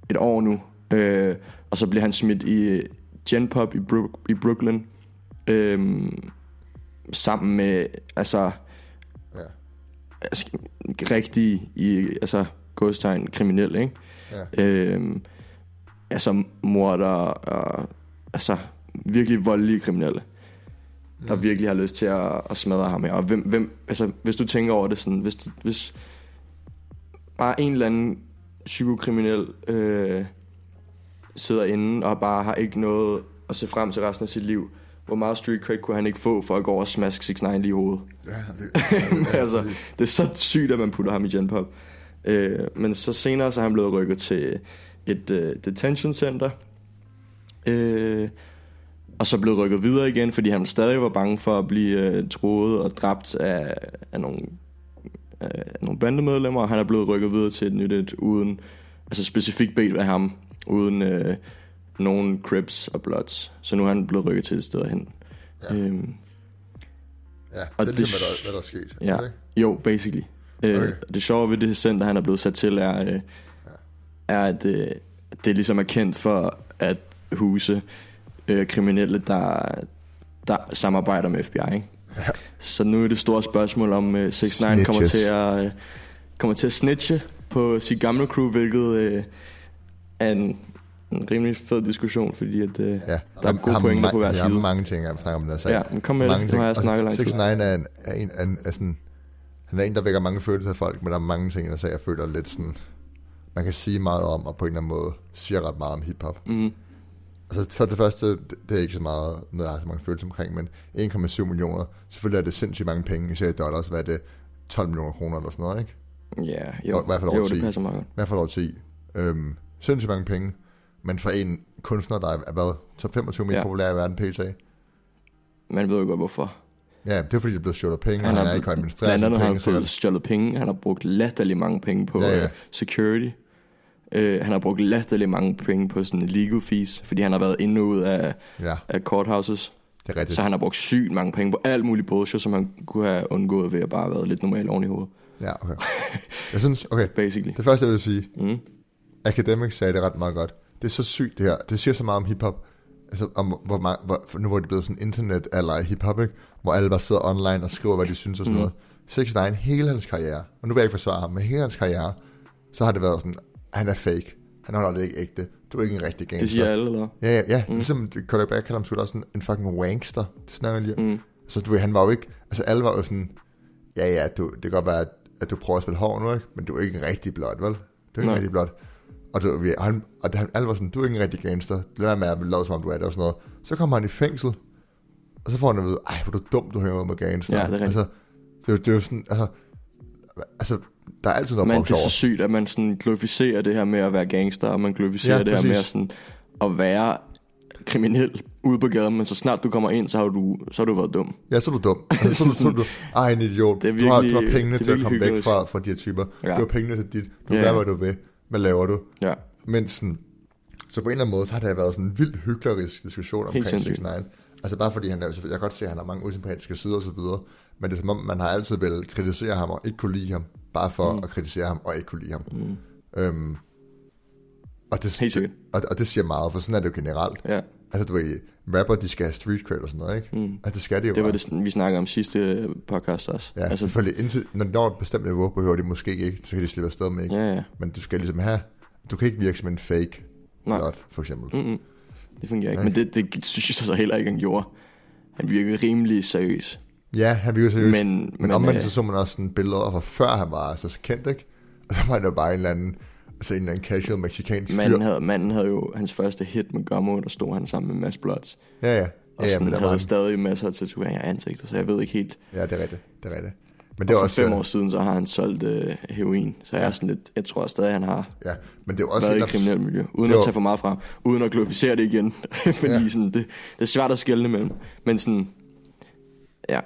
Speaker 2: et år nu, øh, og så bliver han smidt i øh, Genpop i, Bru- i Brooklyn, øh, sammen med, altså,
Speaker 1: Ja.
Speaker 2: altså, rigtige, i, altså, godstegn kriminel, ikke?
Speaker 1: Ja.
Speaker 2: Øhm, altså morder og altså virkelig voldelige kriminelle, der
Speaker 1: Mm.
Speaker 2: virkelig har lyst til at, at smadre ham. Ja. Og hvem, hvem, altså, hvis du tænker over det sådan, hvis, hvis bare en eller anden psykokriminel øh, sidder inde og bare har ikke noget at se frem til resten af sit liv, hvor meget street cred kunne han ikke få for at gå over og smaske 6 9 lige i hovedet?
Speaker 1: Ja, det, ja,
Speaker 2: altså, det er så sygt, at man putter ham i genpop. Øh, men så senere så er han blevet rykket til et øh, detention center. Øh, og så blevet rykket videre igen, fordi han stadig var bange for at blive øh, troet og dræbt af, af, nogle, af nogle bandemedlemmer. Og han er blevet rykket videre til et nyt et uden, altså specifikt bedt af ham, uden øh, nogen Crips og Bloods. Så nu er han blevet rykket til et sted hen.
Speaker 1: Ja.
Speaker 2: Øhm,
Speaker 1: ja,
Speaker 2: Og
Speaker 1: det er
Speaker 2: det-
Speaker 1: ligesom, hvad der, hvad der er sket.
Speaker 2: Ja.
Speaker 1: er det?
Speaker 2: Jo, basically. Øh,
Speaker 1: Okay.
Speaker 2: Det sjove ved det center, han er blevet sat til, er, øh, er at øh, det ligesom er kendt for at huse øh, kriminelle, der, der samarbejder med FBI. Ikke?
Speaker 1: Ja.
Speaker 2: Så nu er det store spørgsmål, om øh, 6 9 kommer til at øh, kommer til at snitche på sit gamle crew, hvilket øh, er en, en rimelig fed diskussion, fordi at, øh,
Speaker 1: Ja,
Speaker 2: der er gode pointer på hver side.
Speaker 1: har mange ting, jeg snakke om sag.
Speaker 2: Ja, men kom med det. Nu har jeg snakket lang tid.
Speaker 1: 6 9 er en, er en, er en er sådan, han er en, der vækker mange følelser af folk, men der er mange ting, der sag, jeg føler lidt sådan, man kan sige meget om, og på en eller anden måde siger ret meget om hiphop.
Speaker 2: Mm,
Speaker 1: Altså for det første, det, er ikke så meget noget, jeg har så mange følelser omkring, men 1,7 millioner, selvfølgelig er det sindssygt mange penge, især i dollars, hvad er det, 12 millioner kroner eller sådan noget, ikke?
Speaker 2: ja,
Speaker 1: Jo,
Speaker 2: jo,
Speaker 1: i hvert fald
Speaker 2: jo
Speaker 1: 10.
Speaker 2: det passer meget godt.
Speaker 1: I hvert fald over 10. Øhm, sindssygt mange penge, men for en kunstner, der er hvad, top 25 mest
Speaker 2: Ja.
Speaker 1: populær i verden, pt.
Speaker 2: Man ved jo godt, hvorfor.
Speaker 1: Ja, det er fordi, det er blevet stjålet penge, og han, er ikke administreret
Speaker 2: blandt
Speaker 1: sine
Speaker 2: andet har
Speaker 1: penge.
Speaker 2: han fået stjålet penge. Han har brugt latterlig mange penge på
Speaker 1: Ja,
Speaker 2: ja,
Speaker 1: ja.
Speaker 2: ja. security. Uh, han har brugt latterlig mange penge på sådan legal fees, fordi han har været inde og ud af,
Speaker 1: Ja,
Speaker 2: af courthouses.
Speaker 1: det er rigtigt.
Speaker 2: Så han har brugt sygt mange penge på alt muligt bullshit, som han kunne have undgået ved at bare været lidt normal oven i hovedet.
Speaker 1: Ja, okay. Jeg synes, okay,
Speaker 2: Basically.
Speaker 1: det første jeg vil sige,
Speaker 2: Mm.
Speaker 1: Academics sagde det ret meget godt. Det er så sygt det her. Det siger så meget om hiphop. Altså, om hvor, mange, hvor, nu hvor det er blevet sådan internet eller hiphop, ikke? hvor alle bare sidder online og skriver, hvad de synes og sådan
Speaker 2: Mm.
Speaker 1: noget. 6 9 hele hans karriere, og nu vil jeg ikke forsvare ham, men hele hans karriere, så har det været sådan, han er fake. Han holder det ikke ægte. Du er ikke en rigtig gangster.
Speaker 2: Det siger alle, eller?
Speaker 1: Ja, ja, ja. Mm. Ligesom Colin Back kalder ham sgu da også sådan en fucking wankster. Det snakker lige.
Speaker 2: Mm.
Speaker 1: Så du ved, han var jo ikke... Altså alle var jo sådan... Ja, ja, du, det kan godt være, at, at du prøver at spille hård nu, ikke? Men du er ikke en rigtig blot, vel? Du er ikke
Speaker 2: Nej.
Speaker 1: en rigtig blot. Og, du, vi- han, og han, alle var sådan, du er ikke en rigtig gangster. Lad være med at lade som om du er det og sådan noget. Så kommer han i fængsel. Og så får han at vide, ej, hvor er du dum, du hænger ud med gangster.
Speaker 2: Ja, det er rigtigt.
Speaker 1: Altså, det, er det er jo sådan, altså... Altså, der er altid noget
Speaker 2: Men det er så sygt, at man sådan glorificerer det her med at være gangster, og man glorificerer
Speaker 1: Ja,
Speaker 2: det her med
Speaker 1: præcis.
Speaker 2: at, sådan, at være kriminel ude på gaden, men så snart du kommer ind, så har du, så har du været dum.
Speaker 1: Ja, så er du dum. Altså, så, du- så er du, ej, en idiot.
Speaker 2: Det er
Speaker 1: du, har, du har
Speaker 2: virkelig-
Speaker 1: pengene til at
Speaker 2: virkelig
Speaker 1: komme væk fra, fra de her typer.
Speaker 2: Ja.
Speaker 1: Du har pengene til dit. Du gør,
Speaker 2: ja.
Speaker 1: hvad du vil. Hvad laver du?
Speaker 2: Ja.
Speaker 1: Men sådan, så på en eller anden måde, så har det været sådan en vildt hyklerisk diskussion omkring 6
Speaker 2: sindssygt.
Speaker 1: 9 Altså bare fordi han er, jeg kan godt se, at han har mange usympatiske sider og så videre, men det er som om, man har altid vel kritisere ham og ikke kunne lide ham, bare for mm. At kritisere ham og ikke kunne lide ham.
Speaker 2: Mm.
Speaker 1: Øhm, og, det,
Speaker 2: Helt sikkert.
Speaker 1: og, og det siger meget, for sådan er det jo generelt.
Speaker 2: Ja.
Speaker 1: Altså du ved, rapper, de skal have street cred og sådan noget, ikke?
Speaker 2: Mm.
Speaker 1: Altså det skal de jo
Speaker 2: Det var
Speaker 1: bare.
Speaker 2: det, vi snakkede om sidste podcast også.
Speaker 1: Ja, altså, selvfølgelig. Indtil, når de når et bestemt niveau, behøver de måske ikke, så kan de slippe afsted med ikke.
Speaker 2: ja, ja.
Speaker 1: Men du skal ligesom have, du kan ikke virke som en fake
Speaker 2: Nej.
Speaker 1: blot, for eksempel.
Speaker 2: Mm-mm. Det fungerer ikke.
Speaker 1: Nej.
Speaker 2: Men det, det synes jeg så heller ikke, han gjorde. Han virkede rimelig seriøs.
Speaker 1: Ja, han virker seriøst. Men,
Speaker 2: Men,
Speaker 1: men, omvendt
Speaker 2: øh,
Speaker 1: så så man også sådan billeder fra før han var så kendt, ikke? Og så var han jo bare en eller anden, altså en eller anden casual mexicansk fyr.
Speaker 2: manden, havde, manden havde jo hans første hit med Gummo, der stod han sammen med Mads Bloods.
Speaker 1: Ja, ja.
Speaker 2: Og
Speaker 1: Ja, ja,
Speaker 2: sådan
Speaker 1: men var
Speaker 2: havde
Speaker 1: han,
Speaker 2: stadig masser af tatoveringer af ansigter, så jeg ved ikke helt.
Speaker 1: ja, det er rigtigt. Det er rigtigt. Men
Speaker 2: Det
Speaker 1: er
Speaker 2: og for
Speaker 1: også,
Speaker 2: fem
Speaker 1: øh,
Speaker 2: år siden, så har han solgt øh, heroin. Så jeg er sådan lidt, jeg tror stadig, han har
Speaker 1: ja, men det er også
Speaker 2: været i
Speaker 1: abs-
Speaker 2: kriminelt miljø. Uden at tage for meget frem. Uden at glorificere det igen. Fordi
Speaker 1: Ja.
Speaker 2: sådan, det, det er svært at skelne mellem. Men sådan, ja,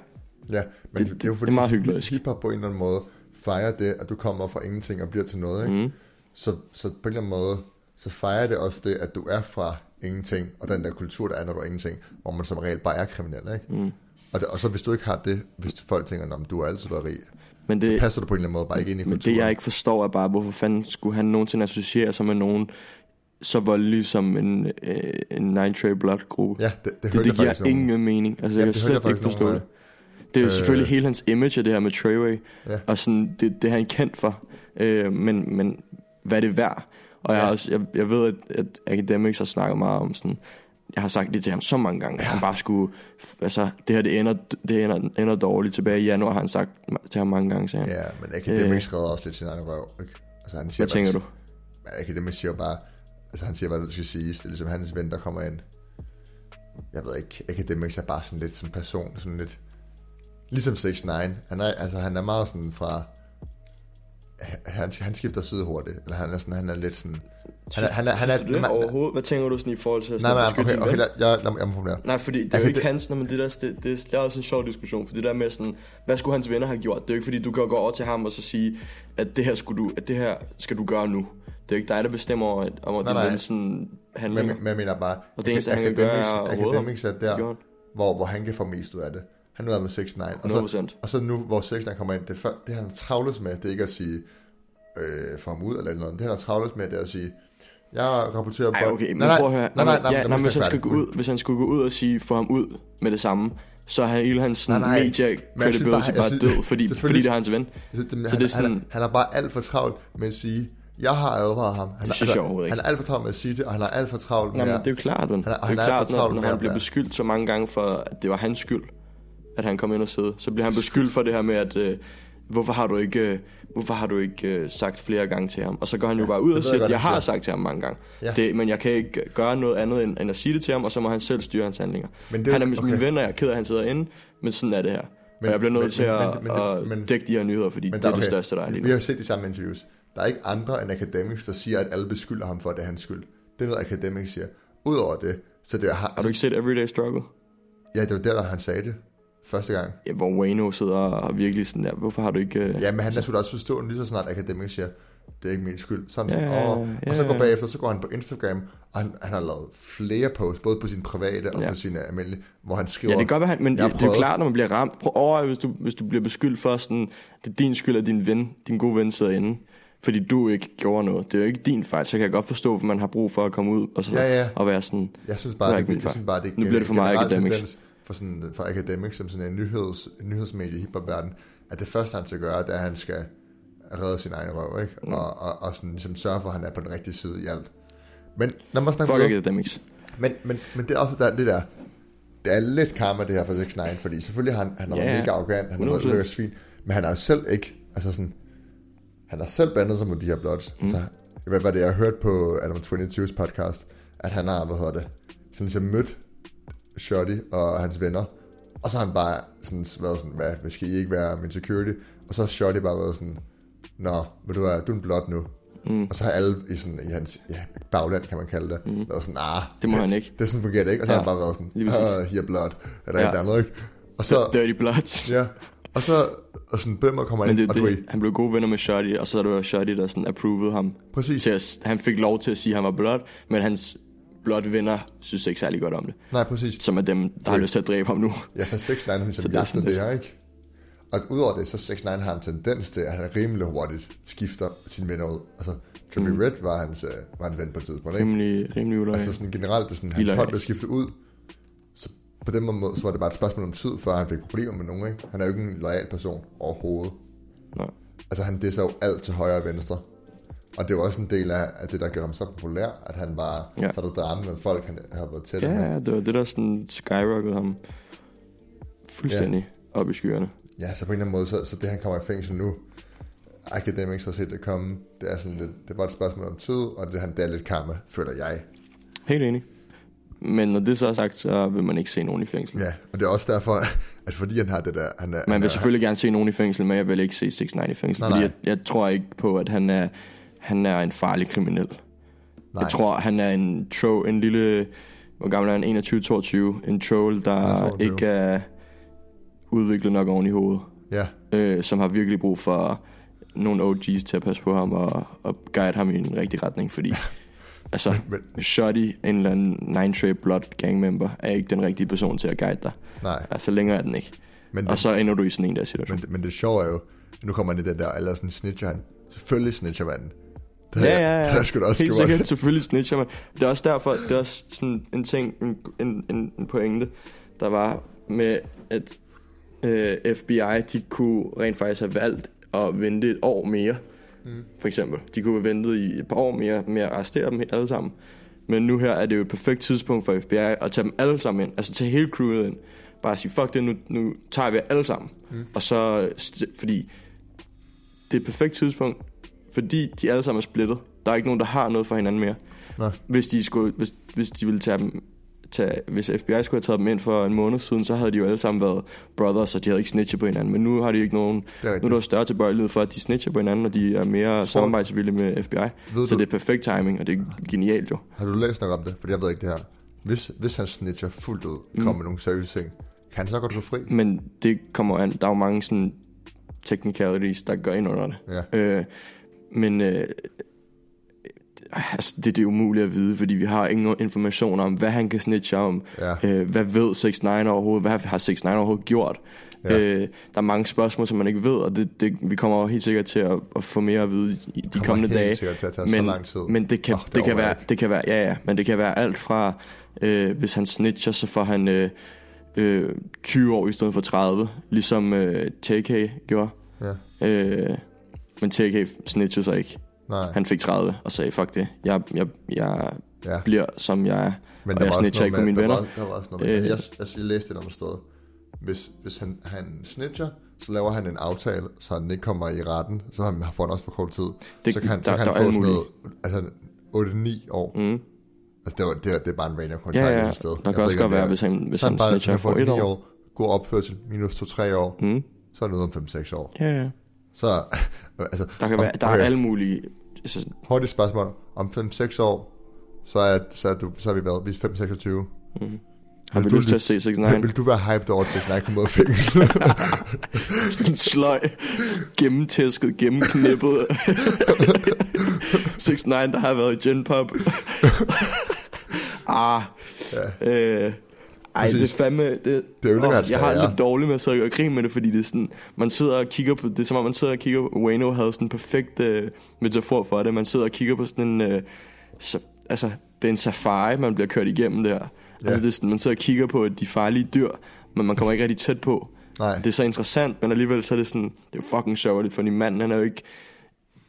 Speaker 1: Ja, men det,
Speaker 2: Det-
Speaker 1: det, er jo
Speaker 2: det
Speaker 1: fordi,
Speaker 2: er meget hyklerisk.
Speaker 1: hiphop på en eller anden måde fejrer det, at du kommer fra ingenting og bliver til noget, ikke?
Speaker 2: mm,
Speaker 1: Så, så på en eller anden måde, så fejrer det også det, at du er fra ingenting, og den der kultur, der er, når du er ingenting, hvor man som regel bare er kriminel, ikke?
Speaker 2: mm.
Speaker 1: Og, det, og så hvis du ikke har det, hvis folk tænker, om du har altid været rig,
Speaker 2: Men
Speaker 1: så
Speaker 2: det,
Speaker 1: passer du på en eller anden måde bare ikke ind i
Speaker 2: men
Speaker 1: kulturen.
Speaker 2: det jeg ikke forstår er bare, hvorfor fanden skulle han nogensinde associere sig med nogen så voldelig som en, øh, en Nine Trey Blood gruppe.
Speaker 1: Ja, det, det,
Speaker 2: det, det giver
Speaker 1: nogen-
Speaker 2: ingen mening. Altså,
Speaker 1: Jamen,
Speaker 2: jeg
Speaker 1: det
Speaker 2: kan slet ikke forstå
Speaker 1: nogen
Speaker 2: det. Det er jo
Speaker 1: Øh.
Speaker 2: selvfølgelig hele hans image af det her med Treyway,
Speaker 1: Ja.
Speaker 2: og sådan, det, det er han kendt for. Øh, men, men hvad er det værd? Og jeg,
Speaker 1: Ja.
Speaker 2: har også, jeg, jeg ved, at, at Academics har snakket meget om sådan, jeg har sagt det til ham så mange gange, at han bare skulle, altså det her det ender, det ender, ender dårligt. Tilbage i januar har han sagt til ham mange gange, sagde han.
Speaker 1: Ja, men Academics øh. redder også lidt sin egen røv. Ikke? Altså, han siger
Speaker 2: Hvad tænker du?
Speaker 1: bare, Academics siger bare, altså han siger, hvad der skal siges. Det er ligesom hans ven, der kommer ind. Jeg ved ikke, Academics er bare sådan lidt som person, sådan lidt, ligesom 6 9 Han er, altså han er meget sådan fra, han, han skifter side hurtigt. Eller han er sådan, han er lidt sådan, han er, han er, han er,
Speaker 2: det overhovedet? Hvad tænker du sådan i forhold til at
Speaker 1: Nej, nej, okay, okay, lad, jeg, lad, mig- jeg må formulere.
Speaker 2: Nej, fordi det er
Speaker 1: Jeg
Speaker 2: jo ikke
Speaker 1: det-
Speaker 2: hans, når man det, der, det, det, det er også en sjov diskussion, for det der med sådan, hvad skulle hans venner have gjort? Det er jo ikke fordi, du kan gå over til ham og så sige, at det her, skulle du, at det her skal du gøre nu. Det er jo ikke dig, der bestemmer over, om at din ven sådan
Speaker 1: Men,
Speaker 2: handlinger.
Speaker 1: men jeg mener bare,
Speaker 2: Og det eneste, han kan gøre, er at råde ham.
Speaker 1: Academics er der, hvor, hvor han kan få mest ud af det. Han er med 6 9 og så,
Speaker 2: 100%.
Speaker 1: og så nu, hvor 6 9 kommer ind, det, er det han er travlest med, det er ikke at sige, øh, få ham ud eller noget. Det han er travlest med, det er at sige, jeg rapporterer
Speaker 2: Ej, okay, men prøv at høre.
Speaker 1: Nej, nej, nej,
Speaker 2: ja,
Speaker 1: nej,
Speaker 2: nej,
Speaker 1: nej,
Speaker 2: hvis, han skal gå ud, hvis han skulle gå ud og sige, få ham ud med det samme, så er hele hans
Speaker 1: Nej, nej.
Speaker 2: media
Speaker 1: synes
Speaker 2: credibility
Speaker 1: bare-
Speaker 2: bare,
Speaker 1: synes-
Speaker 2: død, fordi, fordi det er hans ven.
Speaker 1: Så, det,
Speaker 2: Så
Speaker 1: han,
Speaker 2: det er
Speaker 1: han,
Speaker 2: sådan-
Speaker 1: han, han er bare alt for travlt med at sige, jeg har advaret ham. Han,
Speaker 2: Det
Speaker 1: er-
Speaker 2: synes jeg overhovedet
Speaker 1: Han er alt for travlt med at sige det, og han er alt for travlt
Speaker 2: Nej,
Speaker 1: med
Speaker 2: men
Speaker 1: at-
Speaker 2: det er jo klart, men
Speaker 1: Han er-
Speaker 2: det er jo
Speaker 1: er
Speaker 2: klart,
Speaker 1: alt for
Speaker 2: når, når han bliver beskyldt så mange gange for, at det var hans skyld, at han kom ind og sidde, så bliver han beskyldt for det her med, at øh, hvorfor har du ikke, øh, hvorfor har du ikke øh, sagt flere gange til ham? Og så går han jo bare ud og
Speaker 1: jeg
Speaker 2: siger,
Speaker 1: godt,
Speaker 2: jeg
Speaker 1: han
Speaker 2: har sagt til ham mange gange,
Speaker 1: Ja.
Speaker 2: det, men jeg kan ikke gøre noget andet end, end at sige det til ham, og så må han selv styre hans handlinger.
Speaker 1: Men det
Speaker 2: han er
Speaker 1: jo-
Speaker 2: min
Speaker 1: okay.
Speaker 2: ven, og jeg er ked af, at han sidder inde, men sådan er det her. Men, og jeg bliver nødt
Speaker 1: men-
Speaker 2: til
Speaker 1: men-
Speaker 2: at,
Speaker 1: men-
Speaker 2: at
Speaker 1: men-
Speaker 2: dække de her nyheder, fordi
Speaker 1: Men
Speaker 2: det er
Speaker 1: der-
Speaker 2: det
Speaker 1: okay,
Speaker 2: største, der er lige
Speaker 1: Vi
Speaker 2: nu.
Speaker 1: har jo set de samme interviews. Der er ikke andre end Academics, der siger, at alle beskylder ham for, at det er hans skyld. Det er noget, Academics siger. Udover det, så det er...
Speaker 2: Har du ikke set Everyday Struggle?
Speaker 1: Ja, det var der, der han sagde det. Første gang.
Speaker 2: Ja, hvor Wayno sidder og virkelig sådan der, hvorfor har du ikke... øh,
Speaker 1: Ja, men han er da også forstående lige så snart Academics siger, det er ikke min skyld. Så han
Speaker 2: Ja,
Speaker 1: sådan, Åh.
Speaker 2: ja,
Speaker 1: Og så går bagefter, så går han på Instagram, og han, han har lavet flere posts, både på sin private og
Speaker 2: Ja.
Speaker 1: på sine almindelige, hvor han skriver...
Speaker 2: Ja, det kan godt være, men det, det er jo klart, når man bliver ramt. Prøv over, hvis du, hvis du bliver beskyldt for sådan, det er din skyld, at din ven, din gode ven sidder inde, fordi du ikke gjorde noget. Det er jo ikke din fejl, så kan jeg godt forstå, at man har brug for at komme ud og, så,
Speaker 1: Ja, ja.
Speaker 2: og være sådan,
Speaker 1: Jeg synes
Speaker 2: Det
Speaker 1: bare, det,
Speaker 2: ikke min
Speaker 1: jeg synes bare, det
Speaker 2: Nu bliver det for meget
Speaker 1: generelt
Speaker 2: academics.
Speaker 1: tendens For, sådan, for academics, som sådan en nyheds, nyhedsmedie i hiphopverden, at det første, han skal gøre, det er, at han skal redde sin egen røv, ikke? Mm. Og, og, og sådan, ligesom sørge for, at han er på den rigtige side i alt. Men lad mig snakke
Speaker 2: fuck academics.
Speaker 1: Men, men, men det er også der, det der, det er lidt karma det her for 6 9 fordi selvfølgelig har han, han
Speaker 2: Ja,
Speaker 1: været mega arrogant, han
Speaker 2: 100%.
Speaker 1: lykkes svin, men han har jo selv ikke, altså sådan, han har selv blandet sig med de her bloods. Mm. Altså, hvad var det, jeg hørt på Adam 22's podcast, at han har, hvad hedder det, han ligesom mødt Shotty og hans venner, og så har han bare sådan været sådan, hvad, hvad skal I ikke være min security? Og så har Shotty bare været sådan, Nå, ved du hvad, du er en blot nu. Mm. Og så har alle i, sådan, i hans ja, bagland, kan man kalde det, mm. været sådan, ah,
Speaker 2: Det må han ikke.
Speaker 1: det sådan fungerer det ikke. Og så ja, har han bare været sådan, ah, here blood, eller
Speaker 2: Ja.
Speaker 1: ja. et andet, ikke? Og så,
Speaker 2: Dirty Bloods.
Speaker 1: ja, og så, og sådan, Bømmer kommer ind,
Speaker 2: det,
Speaker 1: og du
Speaker 2: det, han blev gode venner med Shotty, og så er det jo Shotty, der sådan approvede ham.
Speaker 1: Præcis.
Speaker 2: Til at, han fik lov til at sige, at han var blot, men hans blot venner synes ikke særlig godt om det.
Speaker 1: nej, præcis.
Speaker 2: Som er dem, der har lyst til at dræbe ham nu.
Speaker 1: Ja, så 6 9 han
Speaker 2: Så
Speaker 1: ligesom
Speaker 2: det er sådan
Speaker 1: det her, ikke? Og udover det, så 6 9 har en tendens til, at han rimelig hurtigt skifter sine venner ud. Altså, Trippie mm. Red var hans, øh, var hans ven på et tidspunkt, ikke?
Speaker 2: Rimelig, rimelig uloyal.
Speaker 1: Altså sådan generelt, det sådan, hans hold blev skiftet ud. Så på den måde, så var det bare et spørgsmål om tid, før han fik problemer med nogen, ikke? Han er jo ikke en lojal person overhovedet.
Speaker 2: Nej.
Speaker 1: Altså han disser jo alt til højre og venstre. Og det var også en del af, af det, der gjorde ham så populær, at han bare
Speaker 2: Ja.
Speaker 1: ja. satte drama med folk, han havde været tæt
Speaker 2: Ja,
Speaker 1: med.
Speaker 2: ja, det var det, der sådan skyrockede ham fuldstændig ja. op i skyerne.
Speaker 1: Ja, så på en eller anden måde, så, så det han kommer i fængsel nu, Academics har set det komme, det er sådan lidt, det var et spørgsmål om tid, og det, han, det er lidt karma, føler jeg.
Speaker 2: Helt enig. Men når det så er sagt, så vil man ikke se nogen i fængsel.
Speaker 1: Ja, og det er også derfor, at fordi han har det der, han er,
Speaker 2: Man
Speaker 1: han
Speaker 2: vil
Speaker 1: er,
Speaker 2: selvfølgelig gerne se nogen i fængsel, men jeg vil ikke se 6 9 i fængsel,
Speaker 1: Nej,
Speaker 2: fordi
Speaker 1: nej.
Speaker 2: jeg, jeg tror ikke på, at han er, han er en farlig kriminel.
Speaker 1: nej,
Speaker 2: Jeg tror, han er en, tro, en lille... Hvor gammel er han? 21-22. En troll, der
Speaker 1: Han er 22.
Speaker 2: ikke er udviklet nok oven i hovedet.
Speaker 1: ja,
Speaker 2: Øh, som har virkelig brug for nogle OG's til at passe på ham og, og guide ham i en rigtig retning, fordi... Altså,
Speaker 1: men-
Speaker 2: Shotty, en eller anden Nine Trey Blood gang member, er ikke den rigtige person til at guide dig.
Speaker 1: nej.
Speaker 2: Altså, længere er den ikke.
Speaker 1: Men
Speaker 2: Og
Speaker 1: det,
Speaker 2: så ender du i sådan en der situation.
Speaker 1: men, det- men det sjove er jo, nu kommer han i den der, eller sådan snitcher han. Selvfølgelig snitcher man. Det
Speaker 2: Ja, ja,
Speaker 1: jeg-
Speaker 2: ja.
Speaker 1: Jeg sgu da også
Speaker 2: Helt sikkert, selvfølgelig snitcher man. Det er også derfor, det er også sådan en ting, en, en, en, en pointe, der var med, at øh, FBI, de kunne rent faktisk have valgt at vente et år mere
Speaker 1: Mm.
Speaker 2: for eksempel. De kunne have ventet i et par år mere med at arrestere dem alle sammen. Men nu her er det jo et perfekt tidspunkt for FBI at tage dem alle sammen ind. Altså tage hele crewet ind. Bare sige, fuck det, nu, nu tager vi alle sammen.
Speaker 1: Mm.
Speaker 2: Og så, fordi det er et perfekt tidspunkt, fordi de alle sammen er splittet. Der er ikke nogen, der har noget for hinanden mere.
Speaker 1: Nej.
Speaker 2: Hvis de, skulle, hvis, hvis de ville tage dem tage, hvis FBI skulle have taget dem ind for en måned siden, så havde de jo alle sammen været brothers, og de havde ikke snitchet på hinanden. Men nu har de ikke nogen...
Speaker 1: Det er
Speaker 2: Nu er der jo større tilbøjelighed for, at de snitcher på hinanden, og de er mere samarbejdsvillige med FBI.
Speaker 1: Ved
Speaker 2: Så
Speaker 1: du,
Speaker 2: det er perfekt timing, og det er genialt jo.
Speaker 1: Har du læst nok om det? Fordi jeg ved ikke det her. Hvis, hvis han snitcher fuldt ud,
Speaker 2: Mm.
Speaker 1: kommer med nogle seriøse ting, kan han så godt gå fri?
Speaker 2: Men det kommer an. Der er jo mange sådan technicalities, der går ind under det.
Speaker 1: Ja.
Speaker 2: Øh, men øh, altså, det, det er umuligt at vide, fordi vi har ingen information om, hvad han kan snitche om.
Speaker 1: Ja.
Speaker 2: Øh, hvad ved 6 9 overhovedet? Hvad har 6 9 overhovedet gjort?
Speaker 1: Ja.
Speaker 2: Øh, der er mange spørgsmål, som man ikke ved, og det, det, vi kommer helt sikkert til at, at få mere at vide i de
Speaker 1: Kommer
Speaker 2: kommende dage.
Speaker 1: til at tage så
Speaker 2: Men,
Speaker 1: lang tid.
Speaker 2: men det kan, oh,
Speaker 1: det
Speaker 2: det, kan være, det kan være, ja, ja, men det kan være alt fra, øh, hvis han snitcher, så får han øh, øh, 20 år i stedet for 30, ligesom øh, TK gjorde.
Speaker 1: Ja.
Speaker 2: Øh, men TK snitchede sig ikke.
Speaker 1: Nej.
Speaker 2: Han fik 30 og sagde, fuck det, jeg, jeg, jeg
Speaker 1: ja.
Speaker 2: bliver som jeg er.
Speaker 1: Men
Speaker 2: og
Speaker 1: der
Speaker 2: jeg
Speaker 1: var
Speaker 2: snitcher ikke på
Speaker 1: med-
Speaker 2: mine
Speaker 1: der
Speaker 2: venner.
Speaker 1: Var, der var også noget med,
Speaker 2: Øh.
Speaker 1: jeg, altså, jeg læste det om sted. Hvis, hvis han, han snitcher, så laver han en aftale, så han ikke kommer i retten, så han får han også for kort tid.
Speaker 2: Det-
Speaker 1: så kan han,
Speaker 2: der-
Speaker 1: så kan
Speaker 2: der
Speaker 1: han
Speaker 2: er
Speaker 1: få sådan noget, altså 8-9 år.
Speaker 2: Mm.
Speaker 1: Altså det, var, det, er, det er bare en random
Speaker 2: Ja,
Speaker 1: kontakt
Speaker 2: ja,
Speaker 1: et sted.
Speaker 2: der
Speaker 1: Jeg
Speaker 2: kan
Speaker 1: ved
Speaker 2: også godt være, hvis han, hvis
Speaker 1: så
Speaker 2: han
Speaker 1: bare,
Speaker 2: snitcher
Speaker 1: han får
Speaker 2: for et
Speaker 1: 9
Speaker 2: år.
Speaker 1: år, god opførsel, minus 2-3 år,
Speaker 2: Mm.
Speaker 1: så er det noget om 5-6 år.
Speaker 2: Ja, ja.
Speaker 1: Så, altså,
Speaker 2: Der, kan
Speaker 1: om-
Speaker 2: være, der er
Speaker 1: okay,
Speaker 2: alle mulige... Altså,
Speaker 1: Hurtigt spørgsmål. Om 5-6 år, så er, så er, du, så er vi været, vi er 5-26.
Speaker 2: mm. Har vi lyst til at se 6 9
Speaker 1: Vil, du være hyped over, at 6 9 kommer ud af fængsel?
Speaker 2: Sådan en sløj, gennemtæsket, gennemknippet. 6 9 der har været i Gen Pop. ah,
Speaker 1: ja.
Speaker 2: øh, ej,
Speaker 1: Præcis.
Speaker 2: det er fandme... Det,
Speaker 1: Det
Speaker 2: Åh,
Speaker 1: hans
Speaker 2: Jeg har
Speaker 1: karriere.
Speaker 2: lidt dårligt med at sidde og grine med det, fordi det er sådan, man sidder og kigger på, det er som om man sidder og kigger på, Wayno havde sådan en perfekt øh, metafor for det, man sidder og kigger på sådan en, øh, så, altså, det er en safari, man bliver kørt igennem der.
Speaker 1: Ja.
Speaker 2: Altså, det er sådan, man sidder og kigger på de farlige dyr, men man kommer ikke rigtig tæt på.
Speaker 1: Nej.
Speaker 2: Det er så interessant, men alligevel så er det sådan, det er fucking sørgeligt, fordi manden, han er jo ikke,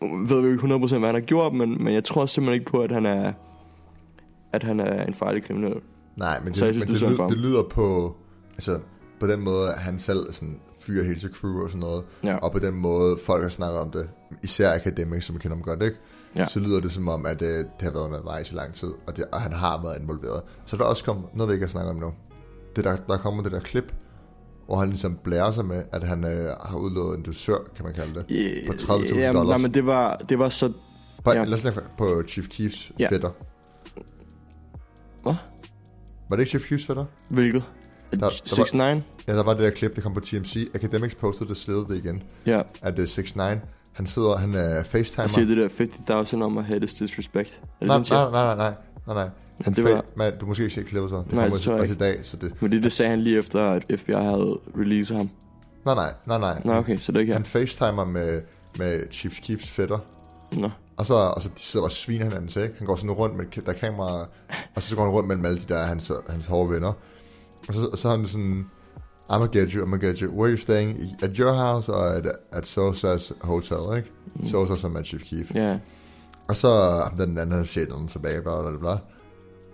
Speaker 2: ved jo ikke 100% hvad han har gjort, men, men jeg tror simpelthen ikke på, at han er, at han er en farlig kriminel.
Speaker 1: Nej, men det,
Speaker 2: Så jeg synes,
Speaker 1: men
Speaker 2: det
Speaker 1: det, lyder, det lyder på, altså, på den måde, at han selv sådan, fyrer hele sit crew og sådan noget,
Speaker 2: Ja.
Speaker 1: og på den måde, folk har snakket om det, især akademik, som vi kender ham godt, ikke?
Speaker 2: Ja.
Speaker 1: Så lyder det som om, at øh, det har været med vej i lang tid, og, det, og han har været involveret. Så der er også kommet noget, vi ikke har snakket om nu. Det der, der kommer det der klip, hvor han ligesom blærer sig med, at han øh, har udlået en dusør, kan man kalde det. På 30.000
Speaker 2: Jamen,
Speaker 1: dollars.
Speaker 2: Nej, men det var, det var så...
Speaker 1: På,
Speaker 2: Ja.
Speaker 1: Lad os på Chief Keefs
Speaker 2: Ja.
Speaker 1: fætter.
Speaker 2: Hvad?
Speaker 1: Var det ikke Chief Keefs fætter?
Speaker 2: Hvilket?
Speaker 1: Der- der
Speaker 2: 6 9
Speaker 1: Ja, der var det der klip, der kom på TMC. Academics postede det, slettede det igen.
Speaker 2: Ja,
Speaker 1: At det er 6 9 han sidder, han er facetimer.
Speaker 2: og siger det der 50.000 om at have this disrespect. Er det
Speaker 1: nej,
Speaker 2: sådan, siger?
Speaker 1: nej, nej, nej, nej, nej, nej. Han
Speaker 2: det
Speaker 1: fa-
Speaker 2: var-
Speaker 1: men, du måske ikke se klippet så. Det
Speaker 2: Nej,
Speaker 1: kommer
Speaker 2: det jeg
Speaker 1: også i dag, så det...
Speaker 2: Men det, det sagde han lige efter, at FBI havde releaset ham.
Speaker 1: Nej, nej, nej, nej.
Speaker 2: Nå, okay, så det er ikke
Speaker 1: Han
Speaker 2: han.
Speaker 1: facetimer med, med Chief Keefs fætter.
Speaker 2: Nå.
Speaker 1: Og så, og så de sidder og sviner hinanden til, ikke? Han går sådan rundt med der er kamera, og så går han rundt mellem alle de der hans, hans hårde venner. Og så, og så er han sådan, I'm gonna get you, I'm gonna get you. Where are you staying? At your house or at, at Sosa's hotel, ikke?
Speaker 2: Mm.
Speaker 1: Sosa som er Chief Keef.
Speaker 2: Ja,
Speaker 1: Og så den anden, han siger den tilbage, bla bla bla.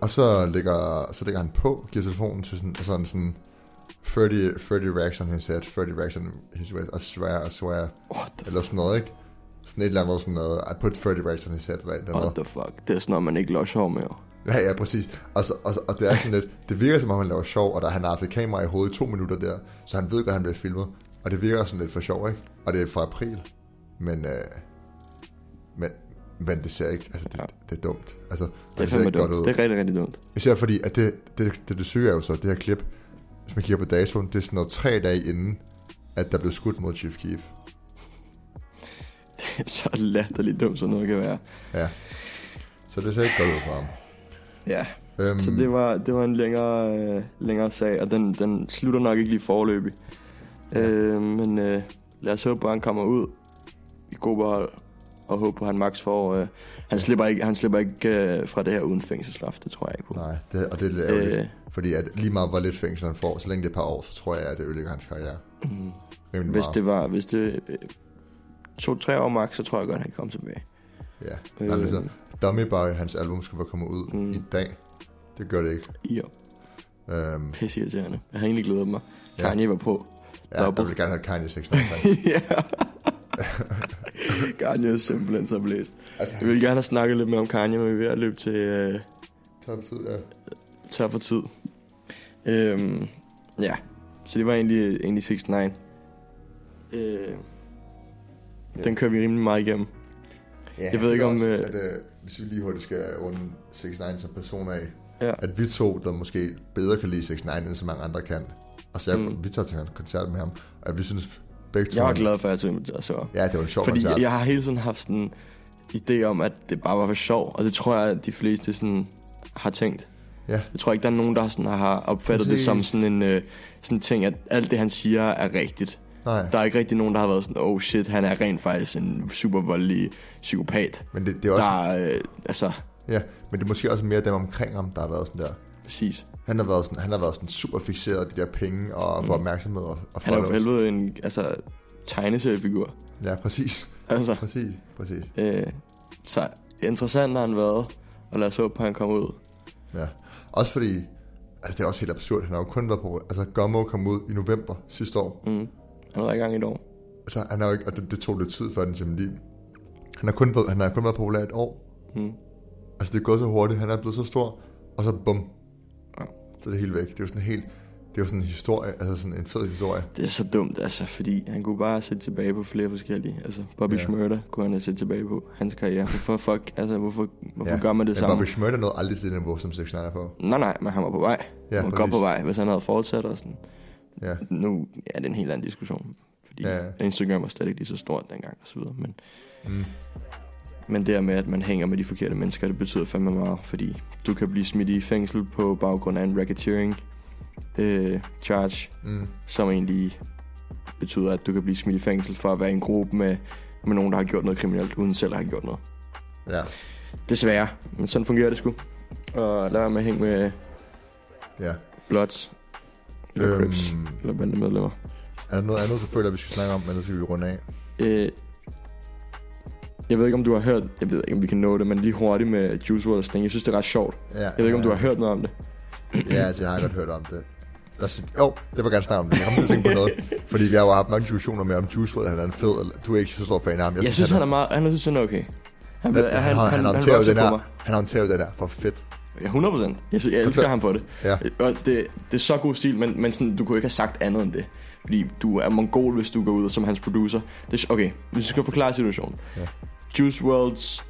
Speaker 1: Og så lægger, så lægger han på, giver telefonen til sådan, og sådan sådan, 30, 30 racks on his head, 30 racks on his waist, I swear, I swear, eller sådan noget, ikke? Sådan et eller andet sådan noget, I put 30 racks on his head, eller et eller
Speaker 2: what the fuck? Det er sådan noget, man ikke låser hår med.
Speaker 1: Ja, ja, præcis. Og, så, og, og det er sådan lidt, det virker som om, han laver sjov, og der, han har haft et kamera i hovedet i to minutter der, så han ved godt, at han bliver filmet. Og det virker sådan lidt for sjov, ikke? Og det er fra april. Men, øh, men, men det ser ikke, altså det,
Speaker 2: Ja.
Speaker 1: det er dumt. Altså,
Speaker 2: Det er
Speaker 1: ser
Speaker 2: fandme
Speaker 1: ikke godt
Speaker 2: dumt.
Speaker 1: ud.
Speaker 2: Det er rigtig, rigtig dumt.
Speaker 1: Især fordi, at det, det, det, det syge er jo så, det her klip, hvis man kigger på datoen, det er sådan noget tre dage inden, at der blev skudt mod Chief Keef.
Speaker 2: Så latterligt dumt, som noget kan være.
Speaker 1: Ja. Så det ser ikke godt ud for ham.
Speaker 2: Ja,
Speaker 1: Øhm,
Speaker 2: så det var, det var en længere, øh, længere sag, og den, den slutter nok ikke lige forløbig.
Speaker 1: Ja.
Speaker 2: Øh, men øh, lad os håbe på, at han kommer ud i god behold, og håbe på, at han max får... Øh, han, slipper ikke, han slipper ikke øh, fra det her uden fængselsstraf, det tror jeg ikke på.
Speaker 1: Nej, det, og det er lidt ærgerligt.
Speaker 2: Øh,
Speaker 1: Fordi at lige meget hvor lidt fængsel han får, så længe det er et par år, så tror jeg, at det ødelægger hans karriere.
Speaker 2: mm. Hvis
Speaker 1: meget.
Speaker 2: det var, hvis det øh, to-tre år max, så tror jeg godt, han kan komme tilbage.
Speaker 1: Ja.
Speaker 2: Øh.
Speaker 1: Altså, Dummy Boy, hans album skulle være kommet ud
Speaker 2: Mm.
Speaker 1: i dag. Det gør det ikke.
Speaker 2: Ja,
Speaker 1: Øhm,
Speaker 2: pisse irriterende. Jeg har egentlig glædet mig.
Speaker 1: Ja.
Speaker 2: Kanye var på.
Speaker 1: ja,
Speaker 2: Double.
Speaker 1: jeg vil gerne have Kanye 69.
Speaker 2: ja. Kanye er simpelthen så blæst.
Speaker 1: altså,
Speaker 2: Jeg vil gerne have snakket lidt mere om Kanye, men vi er ved at løbe til øh,
Speaker 1: tager tid, ja.
Speaker 2: tør for tid. Øhm, ja, så det var egentlig, egentlig 69. Øh,
Speaker 1: Ja.
Speaker 2: Den kører vi rimelig meget igennem.
Speaker 1: Ja,
Speaker 2: Jeg ved ikke, om,
Speaker 1: også,
Speaker 2: øh,
Speaker 1: At, øh, hvis vi lige hurtigt skal runde 69 som person af,
Speaker 2: Ja.
Speaker 1: at vi to, der måske bedre kan lide 69, end så mange andre kan. Og så jeg,
Speaker 2: Mm.
Speaker 1: vi tager til en koncert med ham, og at vi synes begge to...
Speaker 2: Jeg var glad for, at jeg tog så.
Speaker 1: Ja, det var en sjov
Speaker 2: Fordi
Speaker 1: koncert.
Speaker 2: jeg, jeg har hele tiden haft sådan en idé om, at det bare var for sjov. Og det tror jeg, at de fleste sådan har tænkt.
Speaker 1: Ja.
Speaker 2: Jeg tror ikke, der er nogen, der sådan har opfattet
Speaker 1: Præcis.
Speaker 2: det som sådan en øh, sådan ting, at alt det, han siger, er rigtigt.
Speaker 1: Nej,
Speaker 2: Der er ikke rigtig nogen, der har været sådan, oh shit, han er rent faktisk en super voldelig psykopat.
Speaker 1: men det, det er også...
Speaker 2: Der er, øh, altså,
Speaker 1: Ja, men det er måske også mere dem omkring ham, der har været sådan der...
Speaker 2: præcis.
Speaker 1: Han har været sådan, han har været sådan super fixeret af de der penge og for
Speaker 2: Mm.
Speaker 1: opmærksomhed og, og
Speaker 2: Han er jo for helvede en altså, tegneseriefigur.
Speaker 1: Ja, præcis.
Speaker 2: Altså,
Speaker 1: Præcis, præcis.
Speaker 2: øh, så interessant har han været, og lad os håbe på, at han kommer ud.
Speaker 1: Ja. Også fordi, altså det er også helt absurd, han har jo kun været på, altså Gummo kom ud i november sidste år.
Speaker 2: Mm. Han var i gang i et år.
Speaker 1: Altså han har jo ikke, og det, det tog lidt tid for den simpelthen. Han har kun været, han har kun været populær et år.
Speaker 2: Mm.
Speaker 1: Altså det er gået så hurtigt, han er blevet så stor, og så bum.
Speaker 2: Ja.
Speaker 1: Så er det helt væk. Det er jo sådan helt, det er jo sådan en historie, altså sådan en fed historie.
Speaker 2: Det er så dumt, altså, fordi han kunne bare sætte tilbage på flere forskellige. Altså, Bobby
Speaker 1: Ja.
Speaker 2: Schmurder kunne han have set tilbage på hans karriere. Hvorfor, fuck, altså, hvorfor, hvorfor
Speaker 1: Ja,
Speaker 2: gør man det samme?
Speaker 1: Bobby Schmurder nåede aldrig til det niveau, som 6 er på.
Speaker 2: Nej, nej, men han var på vej.
Speaker 1: Ja,
Speaker 2: han var godt
Speaker 1: præcis.
Speaker 2: på vej, hvis han havde fortsat og sådan.
Speaker 1: Ja,
Speaker 2: Nu ja, det er en helt anden diskussion. Fordi
Speaker 1: Ja.
Speaker 2: Instagram var slet ikke lige så stort dengang og så videre. Men,
Speaker 1: mm.
Speaker 2: men det med, at man hænger med de forkerte mennesker, det betyder fandme meget. Fordi du kan blive smidt i fængsel på baggrund af en racketeering øh, charge,
Speaker 1: Mm.
Speaker 2: som egentlig betyder, at du kan blive smidt i fængsel for at være i en gruppe med, med nogen, der har gjort noget kriminelt, uden selv at have gjort noget.
Speaker 1: ja,
Speaker 2: Desværre, men sådan fungerer det sgu. Og lad være med at hænge med
Speaker 1: ja.
Speaker 2: Bloods, eller
Speaker 1: Øhm,
Speaker 2: Crips, eller bandemedlemmer.
Speaker 1: Er der noget andet, du føler, vi skal snakke om, eller skal vi runde af?
Speaker 2: Øh, jeg ved ikke, om du har hørt, jeg ved ikke, om vi kan nå det, men lige hurtigt med Juice WRLD Sting. Jeg synes, det er ret sjovt.
Speaker 1: Ja,
Speaker 2: Jeg ved ikke, om du har hørt noget om det.
Speaker 1: Ja, altså, jeg har godt hørt om det. Altså, jo, det jeg gerne snakke om det. Jeg kommer til at tænke på noget. Fordi vi har jo haft mange diskussioner med, om Juice WRLD, han er en fed, eller du er ikke så stor fan af ham.
Speaker 2: Jeg, jeg synes, han er meget, han synes, han er okay. Han,
Speaker 1: han,
Speaker 2: han,
Speaker 1: han,
Speaker 2: han,
Speaker 1: han, han,
Speaker 2: han mig.
Speaker 1: han håndterer jo den her for fedt.
Speaker 2: Ja, 100 procent. Jeg, jeg elsker ham for det.
Speaker 1: Ja.
Speaker 2: Og det, det er så god stil, men, men sådan, du kunne ikke have sagt andet end det. Fordi du er mongol, hvis du går ud som hans producer. Det, okay, hvis vi skal forklare situationen.
Speaker 1: Ja.
Speaker 2: Juice WRLDs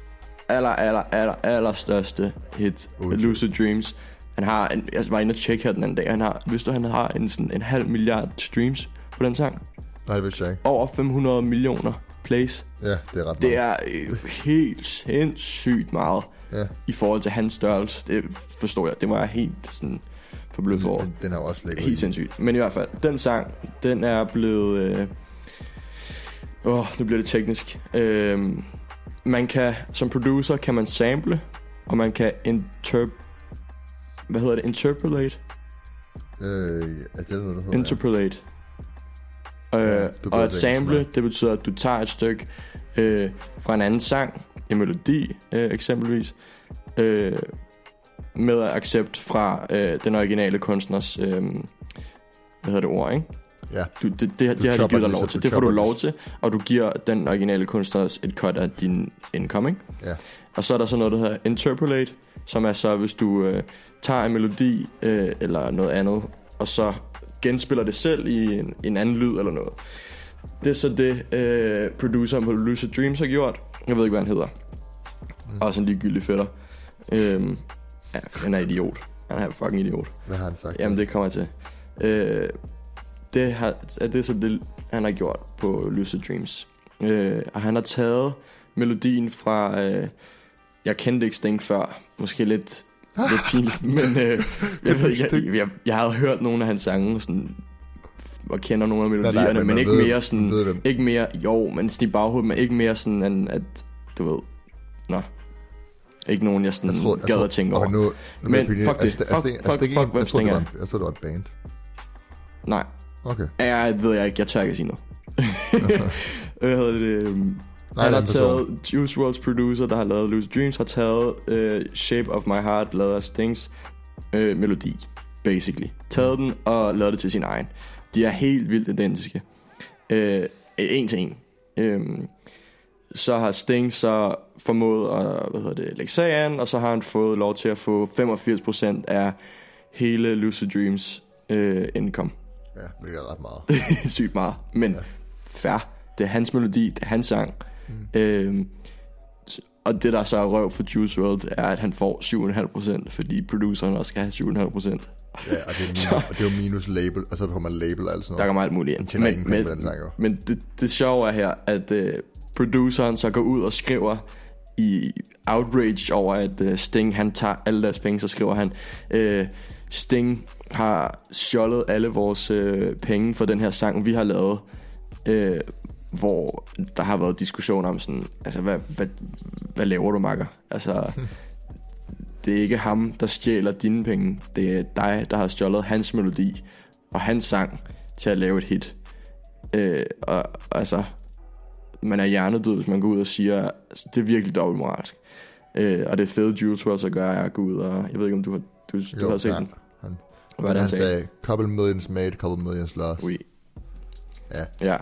Speaker 2: aller, aller, aller, aller største hit,
Speaker 1: Ui.
Speaker 2: Lucid Dreams. Han har, en, jeg var inde og tjekke her den anden dag, han har, hvis du, han har en, sådan, en halv milliard streams på den sang.
Speaker 1: Nej, det vidste jeg ikke.
Speaker 2: Over 500 millioner plays.
Speaker 1: Ja, det er ret
Speaker 2: Det
Speaker 1: meget.
Speaker 2: er øh, helt sindssygt meget
Speaker 1: Ja,
Speaker 2: i forhold til hans størrelse. Det forstår jeg. Det var jeg helt sådan forbløffet over.
Speaker 1: den, den er også lækker.
Speaker 2: Helt sindssygt. Men i hvert fald, den sang, den er blevet... Øh... Åh, nu bliver det teknisk. Øh... Man kan, som producer, kan man sample, og man kan interp... Hvad hedder det? Interpolate?
Speaker 1: Øh, er det noget, der hedder?
Speaker 2: Interpolate. Øh,
Speaker 1: Ja,
Speaker 2: og at sample, det betyder, at du tager et stykke øh, fra en anden sang, en melodi øh, eksempelvis, øh, med accept fra øh, den originale kunstners, øh, hvad hedder det ord, ikke?
Speaker 1: Ja,
Speaker 2: Du, det, det, det har de givet dig lov til.
Speaker 1: du
Speaker 2: Det får du lov til, og du giver den originale kunstner et cut af din incoming.
Speaker 1: ja.
Speaker 2: Og så er der så noget, der hedder interpolate, som er så, hvis du øh, tager en melodi øh, eller noget andet, og så genspiller det selv i en, en anden lyd eller noget. Det er så det, øh, produceren på Lucid Dreams har gjort. Jeg ved ikke, hvad han hedder. Også en ligegyldig fætter. Øhm, ja, han er idiot. Han er fucking idiot.
Speaker 1: Hvad har han sagt?
Speaker 2: Jamen, det kommer jeg til. Øh, det, har, er det så det, han har gjort på Lucid Dreams. Øh, og han har taget melodien fra... Øh, jeg kendte ikke Sting før. Måske lidt, lidt pinligt, men øh, jeg, ved, jeg, jeg, jeg havde hørt nogle af hans sange, sådan, og kender nogle af melodierne,
Speaker 1: nej,
Speaker 2: men,
Speaker 1: men
Speaker 2: ikke
Speaker 1: ved-
Speaker 2: mere sådan...
Speaker 1: ved dem.
Speaker 2: Ikke mere, jo, men sådan i baghovedet, men ikke mere sådan, end at, du ved... Nå. Ikke nogen, jeg sådan
Speaker 1: Jeg tror, jeg
Speaker 2: gad at tænke
Speaker 1: og
Speaker 2: over.
Speaker 1: Nu, nu
Speaker 2: Men
Speaker 1: jeg
Speaker 2: fuck det.
Speaker 1: pinlig. Er- er
Speaker 2: Fuck-
Speaker 1: er
Speaker 2: fuck- fuck,
Speaker 1: en-
Speaker 2: hvem
Speaker 1: Jeg troede, det var- jeg troede, det var et band.
Speaker 2: Nej,
Speaker 1: Okay.
Speaker 2: Det ved jeg ikke. Jeg tør ikke at sige noget. hvad hedder det,
Speaker 1: Nej,
Speaker 2: han har taget Juice WRLD's producer, der har lavet Lucid Dreams, har taget øh, Shape of My Heart, lavet af Stings øh, melodi, basically. Taget den og lavet det til sin egen. De er helt vildt identiske. Øh, en til en. Øhm, så har Sting så formået at hvad hedder det, lægge sag an, og så har han fået lov til at få 85% af hele Lucid Dreams øh, income.
Speaker 1: Ja, hvilket er ret meget.
Speaker 2: Det sygt meget, men
Speaker 1: Ja.
Speaker 2: fair. Det er hans melodi, det er hans sang. Mm. S- og det der så er røv for Juice WRLD er, at han får 7,5%, fordi produceren også skal have 7,5%.
Speaker 1: Ja, og det, er minus, og det er jo minus label, og så kommer label og alt sådan
Speaker 2: Der
Speaker 1: noget.
Speaker 2: kommer alt muligt ind. Men, men,
Speaker 1: jo.
Speaker 2: men det, det sjove er her, at øh, produceren så går ud og skriver i outrage over, at øh, Sting han tager alle deres penge, så skriver han, øh, Sting har stjålet alle vores øh, penge for den her sang, vi har lavet. Øh, hvor der har været diskussion om sådan, altså hvad, hvad, hvad laver du, makker? Altså, det er ikke ham, der stjæler dine penge. Det er dig, der har stjålet hans melodi og hans sang til at lave et hit. Øh, og altså, man er hjernedød, hvis man går ud og siger, altså, det er virkelig dobbeltmoralsk. Øh, og det fede Jules WRLD så gør, er at gå ud og, jeg ved ikke om du har, du, du
Speaker 1: Jo,
Speaker 2: har set
Speaker 1: ja.
Speaker 2: den.
Speaker 1: Han,
Speaker 2: Hvad
Speaker 1: han
Speaker 2: han sagde?
Speaker 1: sagde, couple millions made, couple millions lost.
Speaker 2: Oui.
Speaker 1: Ja.
Speaker 2: Ja,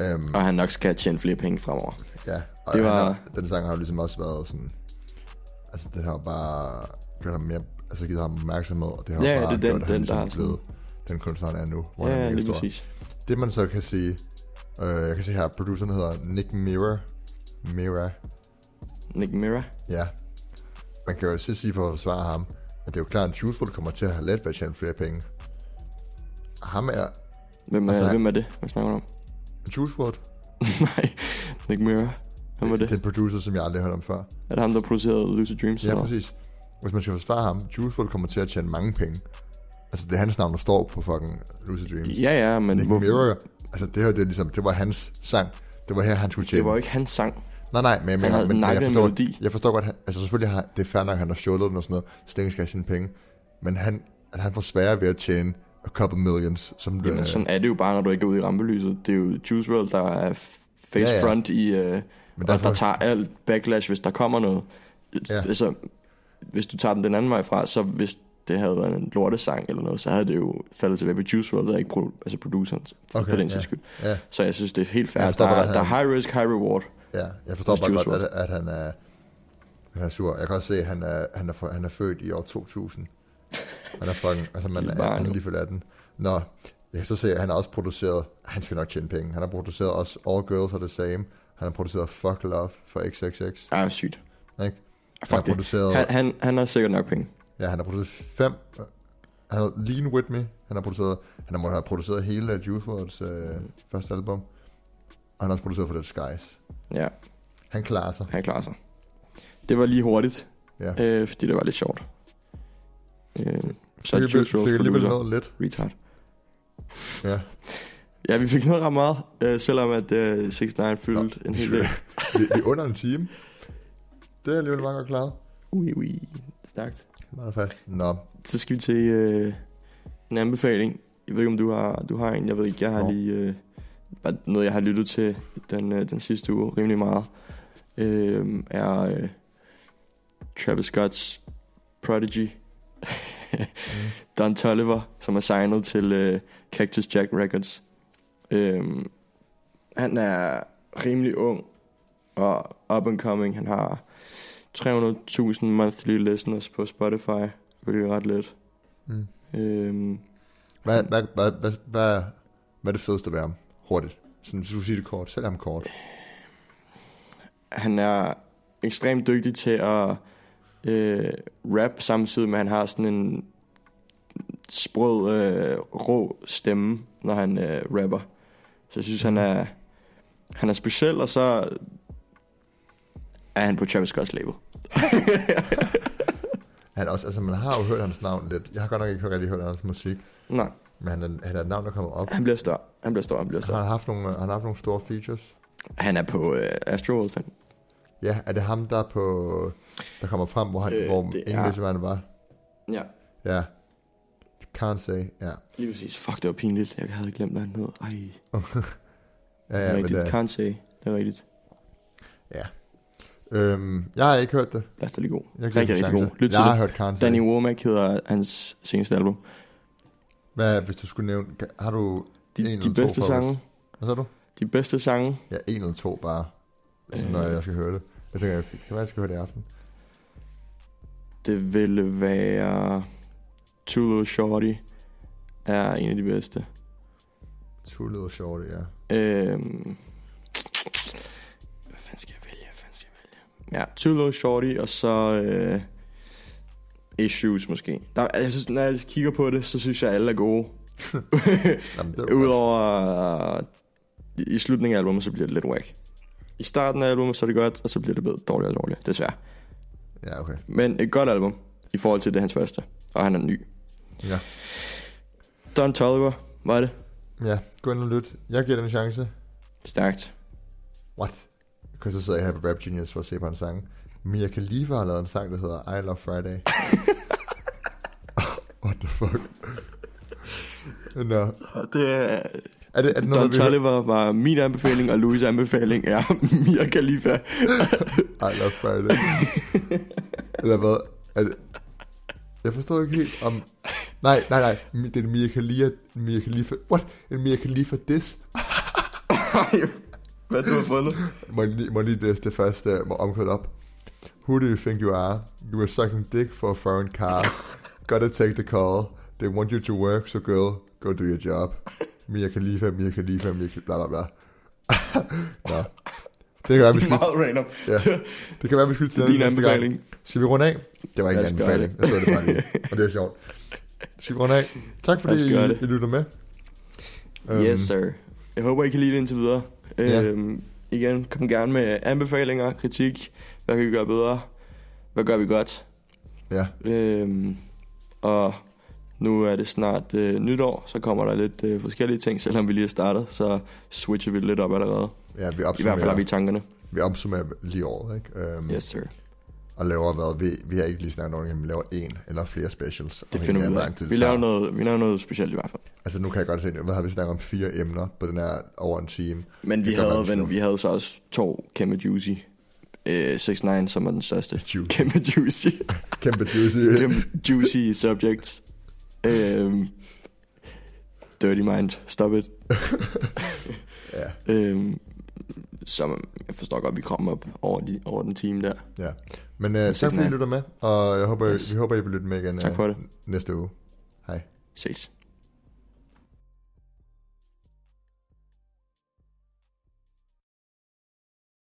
Speaker 1: Øhm,
Speaker 2: og han nok skal tjene flere penge fremover.
Speaker 1: ja. Og
Speaker 2: det var-
Speaker 1: har, den sang har jo ligesom også været sådan... Altså, den har bare gjort ham mere... Altså, givet ham opmærksomhed, og det har
Speaker 2: Ja,
Speaker 1: bare
Speaker 2: det er den-
Speaker 1: gjort, han
Speaker 2: den, der
Speaker 1: ligesom blevet den kunstner, han er nu. Hvor
Speaker 2: Ja,
Speaker 1: han er
Speaker 2: lige præcis.
Speaker 1: Det man så kan sige... Øh, jeg kan se her, produceren hedder Nick Mirror. Mirror.
Speaker 2: Nick Mira.
Speaker 1: Ja. Man kan jo så sige for at forsvare ham, at det er jo klart, at Juice WRLD kommer til at have let ved at tjene flere penge. Ham er
Speaker 2: Hvem er,
Speaker 1: Altså,
Speaker 2: hvem er det? Hvad snakker du om?
Speaker 1: Juice WRLD.
Speaker 2: Nej, Nick Mira. Hvem var det?
Speaker 1: Det er en producer, som jeg aldrig har hørt om før.
Speaker 2: Er det ham, der producerede Lucid Dreams?
Speaker 1: Ja,
Speaker 2: eller
Speaker 1: præcis. Hvis man skal forsvare ham, Juice WRLD kommer til at tjene mange penge. Altså, det er hans navn, der står på fucking Lucid Dreams.
Speaker 2: Ja, ja, men
Speaker 1: Nick
Speaker 2: hvor,
Speaker 1: Mirror, altså det her, det er ligesom, det var hans sang. Det var her, han skulle tjene.
Speaker 2: det var ikke hans sang.
Speaker 1: Nej, nej, men, men, men, men jeg, forstår,
Speaker 2: melodi.
Speaker 1: jeg forstår godt, han, altså selvfølgelig har, det er fair nok, at han har stjålet den og sådan noget, Sting skal have sine penge, men han, altså, han får sværere ved at tjene a couple millions, som
Speaker 2: Jamen,
Speaker 1: øh,
Speaker 2: sådan er det jo bare, når du ikke er ude i rampelyset. Det er jo Juice WRLD, der er face
Speaker 1: Ja, ja.
Speaker 2: front i... Øh,
Speaker 1: men
Speaker 2: og
Speaker 1: derfor,
Speaker 2: der tager alt backlash, hvis der kommer noget.
Speaker 1: Ja.
Speaker 2: Altså, hvis du tager den den anden vej fra, så hvis det havde været en lortesang eller noget, så havde det jo faldet tilbage på Juice WRLD, og ikke pro, altså produceren, for,
Speaker 1: Okay,
Speaker 2: for den
Speaker 1: ja.
Speaker 2: sags skyld.
Speaker 1: ja,
Speaker 2: Så jeg synes, det er helt fair. Der,
Speaker 1: forstår
Speaker 2: er-
Speaker 1: at
Speaker 2: der er high risk, high reward.
Speaker 1: ja, jeg forstår bare godt, at, at han er, han er sur. Jeg kan også se, at han er, han er, for, han er født i år 2000. Han er fucking, altså man er, han er lige født 18. Nå, jeg kan så se, at han har også produceret, han skal nok tjene penge, han har produceret også All Girls Are The Same, han har produceret Fuck Love for XXX,
Speaker 2: Ej, sygt.
Speaker 1: ikke? Han har
Speaker 2: det.
Speaker 1: produceret,
Speaker 2: Han, han, han har sikkert nok penge.
Speaker 1: Ja, han har produceret fem, han har Lean With Me, han har produceret, han har, have produceret hele Juice WRLD's øh, første album, og han har også produceret for The Skies.
Speaker 2: Ja,
Speaker 1: Han klarer sig,
Speaker 2: han klarer sig. Det var lige hurtigt,
Speaker 1: ja.
Speaker 2: øh, fordi det var lidt sjovt. Øh, så
Speaker 1: Fik,
Speaker 2: Juice
Speaker 1: fik
Speaker 2: WRLD
Speaker 1: alligevel
Speaker 2: producer.
Speaker 1: noget lidt.
Speaker 2: Retard.
Speaker 1: Ja.
Speaker 2: Ja, vi fik noget ret meget, øh, selvom at øh, 69 fyldte en hel del.
Speaker 1: vi, vi er under en time. Det er alligevel meget godt klaret.
Speaker 2: Ui, ui. Stærkt.
Speaker 1: Meget fast. Nå,
Speaker 2: Så skal vi til øh, en anbefaling. Jeg ved ikke, om du har, du har en. Jeg ved ikke, jeg har
Speaker 1: Jo.
Speaker 2: lige... Øh, bare noget, jeg har lyttet til den, øh, den sidste uge rimelig meget. Øh, er øh, Travis Scott's Prodigy. Don Tolliver, som er signet til øh, Cactus Jack Records. Øh, han er rimelig ung og up and coming. Han har 300.000 monthly listeners på Spotify, hvilket er ret let.
Speaker 1: mm.
Speaker 2: Øhm,
Speaker 1: hvad, hvad, hvad, hvad, hvad, hvad er det fedeste ved ham? Hurtigt. Sådan, hvis du siger det kort. Selv ham kort.
Speaker 2: han er ekstremt dygtig til at øh, rap, samtidig med, at han har sådan en sprød, øh, rå stemme, når han øh, rapper. Så jeg synes, han er, han er speciel, og så er han på Travis Scott's label.
Speaker 1: Han er også, altså, man har jo hørt hans navn lidt. Jeg har godt nok ikke rigtig hørt hans musik.
Speaker 2: Nej,
Speaker 1: Men han er, han er et navn, der kommer op.
Speaker 2: han bliver stor. Han bliver stor, han bliver
Speaker 1: Han
Speaker 2: stor.
Speaker 1: har haft nogle, han har haft nogle store features.
Speaker 2: Han er på øh, Astroworld, fan.
Speaker 1: Ja, er det ham, der er på, der kommer frem, hvor, han, øh, hvor
Speaker 2: det
Speaker 1: ingen
Speaker 2: er-
Speaker 1: vidste, hvad han var?
Speaker 2: Ja,
Speaker 1: Ja. Can't say, ja.
Speaker 2: lige præcis. Fuck, det var pinligt. Jeg havde glemt, hvad han hed. Ej,
Speaker 1: Ja, ja, men
Speaker 2: rigtigt.
Speaker 1: det,
Speaker 2: Can't say. Det det er rigtigt.
Speaker 1: Ja. Øhm, jeg har ikke hørt det.
Speaker 2: Lad os da lige god.
Speaker 1: Jeg
Speaker 2: Rigtig, rigtig god. Lyt til
Speaker 1: jeg har
Speaker 2: det.
Speaker 1: hørt Karen
Speaker 2: Danny Womack hedder hans seneste album.
Speaker 1: Hvad, hvis du skulle nævne, har du
Speaker 2: De,
Speaker 1: en
Speaker 2: de
Speaker 1: to
Speaker 2: bedste
Speaker 1: favorites?
Speaker 2: sange.
Speaker 1: Hvad sagde du?
Speaker 2: De bedste sange.
Speaker 1: Ja, en eller to bare. Altså, når
Speaker 2: Øh.
Speaker 1: jeg skal høre det. Jeg tænker, det kan være, jeg skal høre det i aften.
Speaker 2: Det ville være... Too Little Shorty er en af de bedste.
Speaker 1: Too Little Shorty, ja.
Speaker 2: Øhm, Ja, Too Little Shorty, og så øh, Issues måske. Der, synes, når jeg kigger på det, så synes jeg, at alle er gode. Udover i, i slutningen af albumet, så bliver det lidt whack. I starten af albumet, så er det godt, og så bliver det bedre, dårligere og dårligere, desværre.
Speaker 1: Ja, okay.
Speaker 2: Men et godt album, i forhold til det hans første. Og han er ny.
Speaker 1: Ja.
Speaker 2: Don Toliver, var det?
Speaker 1: Ja, gå ind og lyt. Jeg giver den en chance.
Speaker 2: Stærkt.
Speaker 1: What? Because så sidder jeg her på Rap Genius for at se på en sang. Mia Khalifa har lavet en sang, der hedder I Love Friday. What the fuck? Nå.
Speaker 2: Det er,
Speaker 1: Er det, er det
Speaker 2: Don
Speaker 1: noget, vi hører?
Speaker 2: Toliver var min anbefaling, og Louis' anbefaling er Mia Khalifa.
Speaker 1: I Love Friday. Eller hvad? Er det... Jeg forstår ikke helt om... Nej, nej, nej. Det er en Mia Khalifa... Mia Khalifa... What? En Mia Khalifa diss?
Speaker 2: Hvad du har fundet?
Speaker 1: Må lige, må lige læse det første må omkvædet op. Who do you think you are? You were sucking dick for a foreign car. Gotta take the call. They want you to work, so girl, go do your job. Mia Khalifa, Mia Khalifa, Mia Khalifa, bla bla bla. Nå. Det kan være, vi
Speaker 2: Det er meget random.
Speaker 1: ja. det kan være, vi skal til den næste gang. Skal vi runde af? Det var ikke en anbefaling. Jeg så det bare lige. Og det er sjovt. Skal vi runde af? Tak fordi I. I lytter med.
Speaker 2: Yes, sir. Jeg håber, I kan lide det indtil videre.
Speaker 1: Ja.
Speaker 2: Øhm, igen, kom gerne med anbefalinger, kritik. Hvad kan vi gøre bedre? Hvad gør vi godt?
Speaker 1: Ja,
Speaker 2: Øhm, og nu er det snart øh, nytår, så kommer der lidt øh, forskellige ting, selvom vi lige er startet, så switcher vi lidt op allerede.
Speaker 1: ja vi
Speaker 2: I hvert fald har vi tankerne.
Speaker 1: vi opsummerer lige året, ikke? Um,
Speaker 2: Yes, sir.
Speaker 1: Og laver hvad? Vi, vi har ikke lige snakket om, at vi laver en eller flere specials.
Speaker 2: Det finder vi ud af. Vi laver, noget, vi laver noget specielt i hvert fald.
Speaker 1: Altså nu kan jeg godt se, hvad har vi snakket om? Fire emner på den her over en time.
Speaker 2: Men vi havde, men, vi havde så også to kæmpe juicy. Øh, 6 9 som er den største.
Speaker 1: Juicy.
Speaker 2: Kæmpe juicy.
Speaker 1: Kæmpe juicy.
Speaker 2: kæmpe juicy subjects. Øhm, dirty mind. Stop it.
Speaker 1: ja,
Speaker 2: Øhm, så jeg forstår godt, at vi kommer op over, de, over den time der.
Speaker 1: ja. Men uh, tak fordi I lytter med, og jeg håber,
Speaker 2: Yes.
Speaker 1: vi håber, I vil lytte med igen
Speaker 2: Tak for det.
Speaker 1: næste uge. Hej.
Speaker 2: Ses.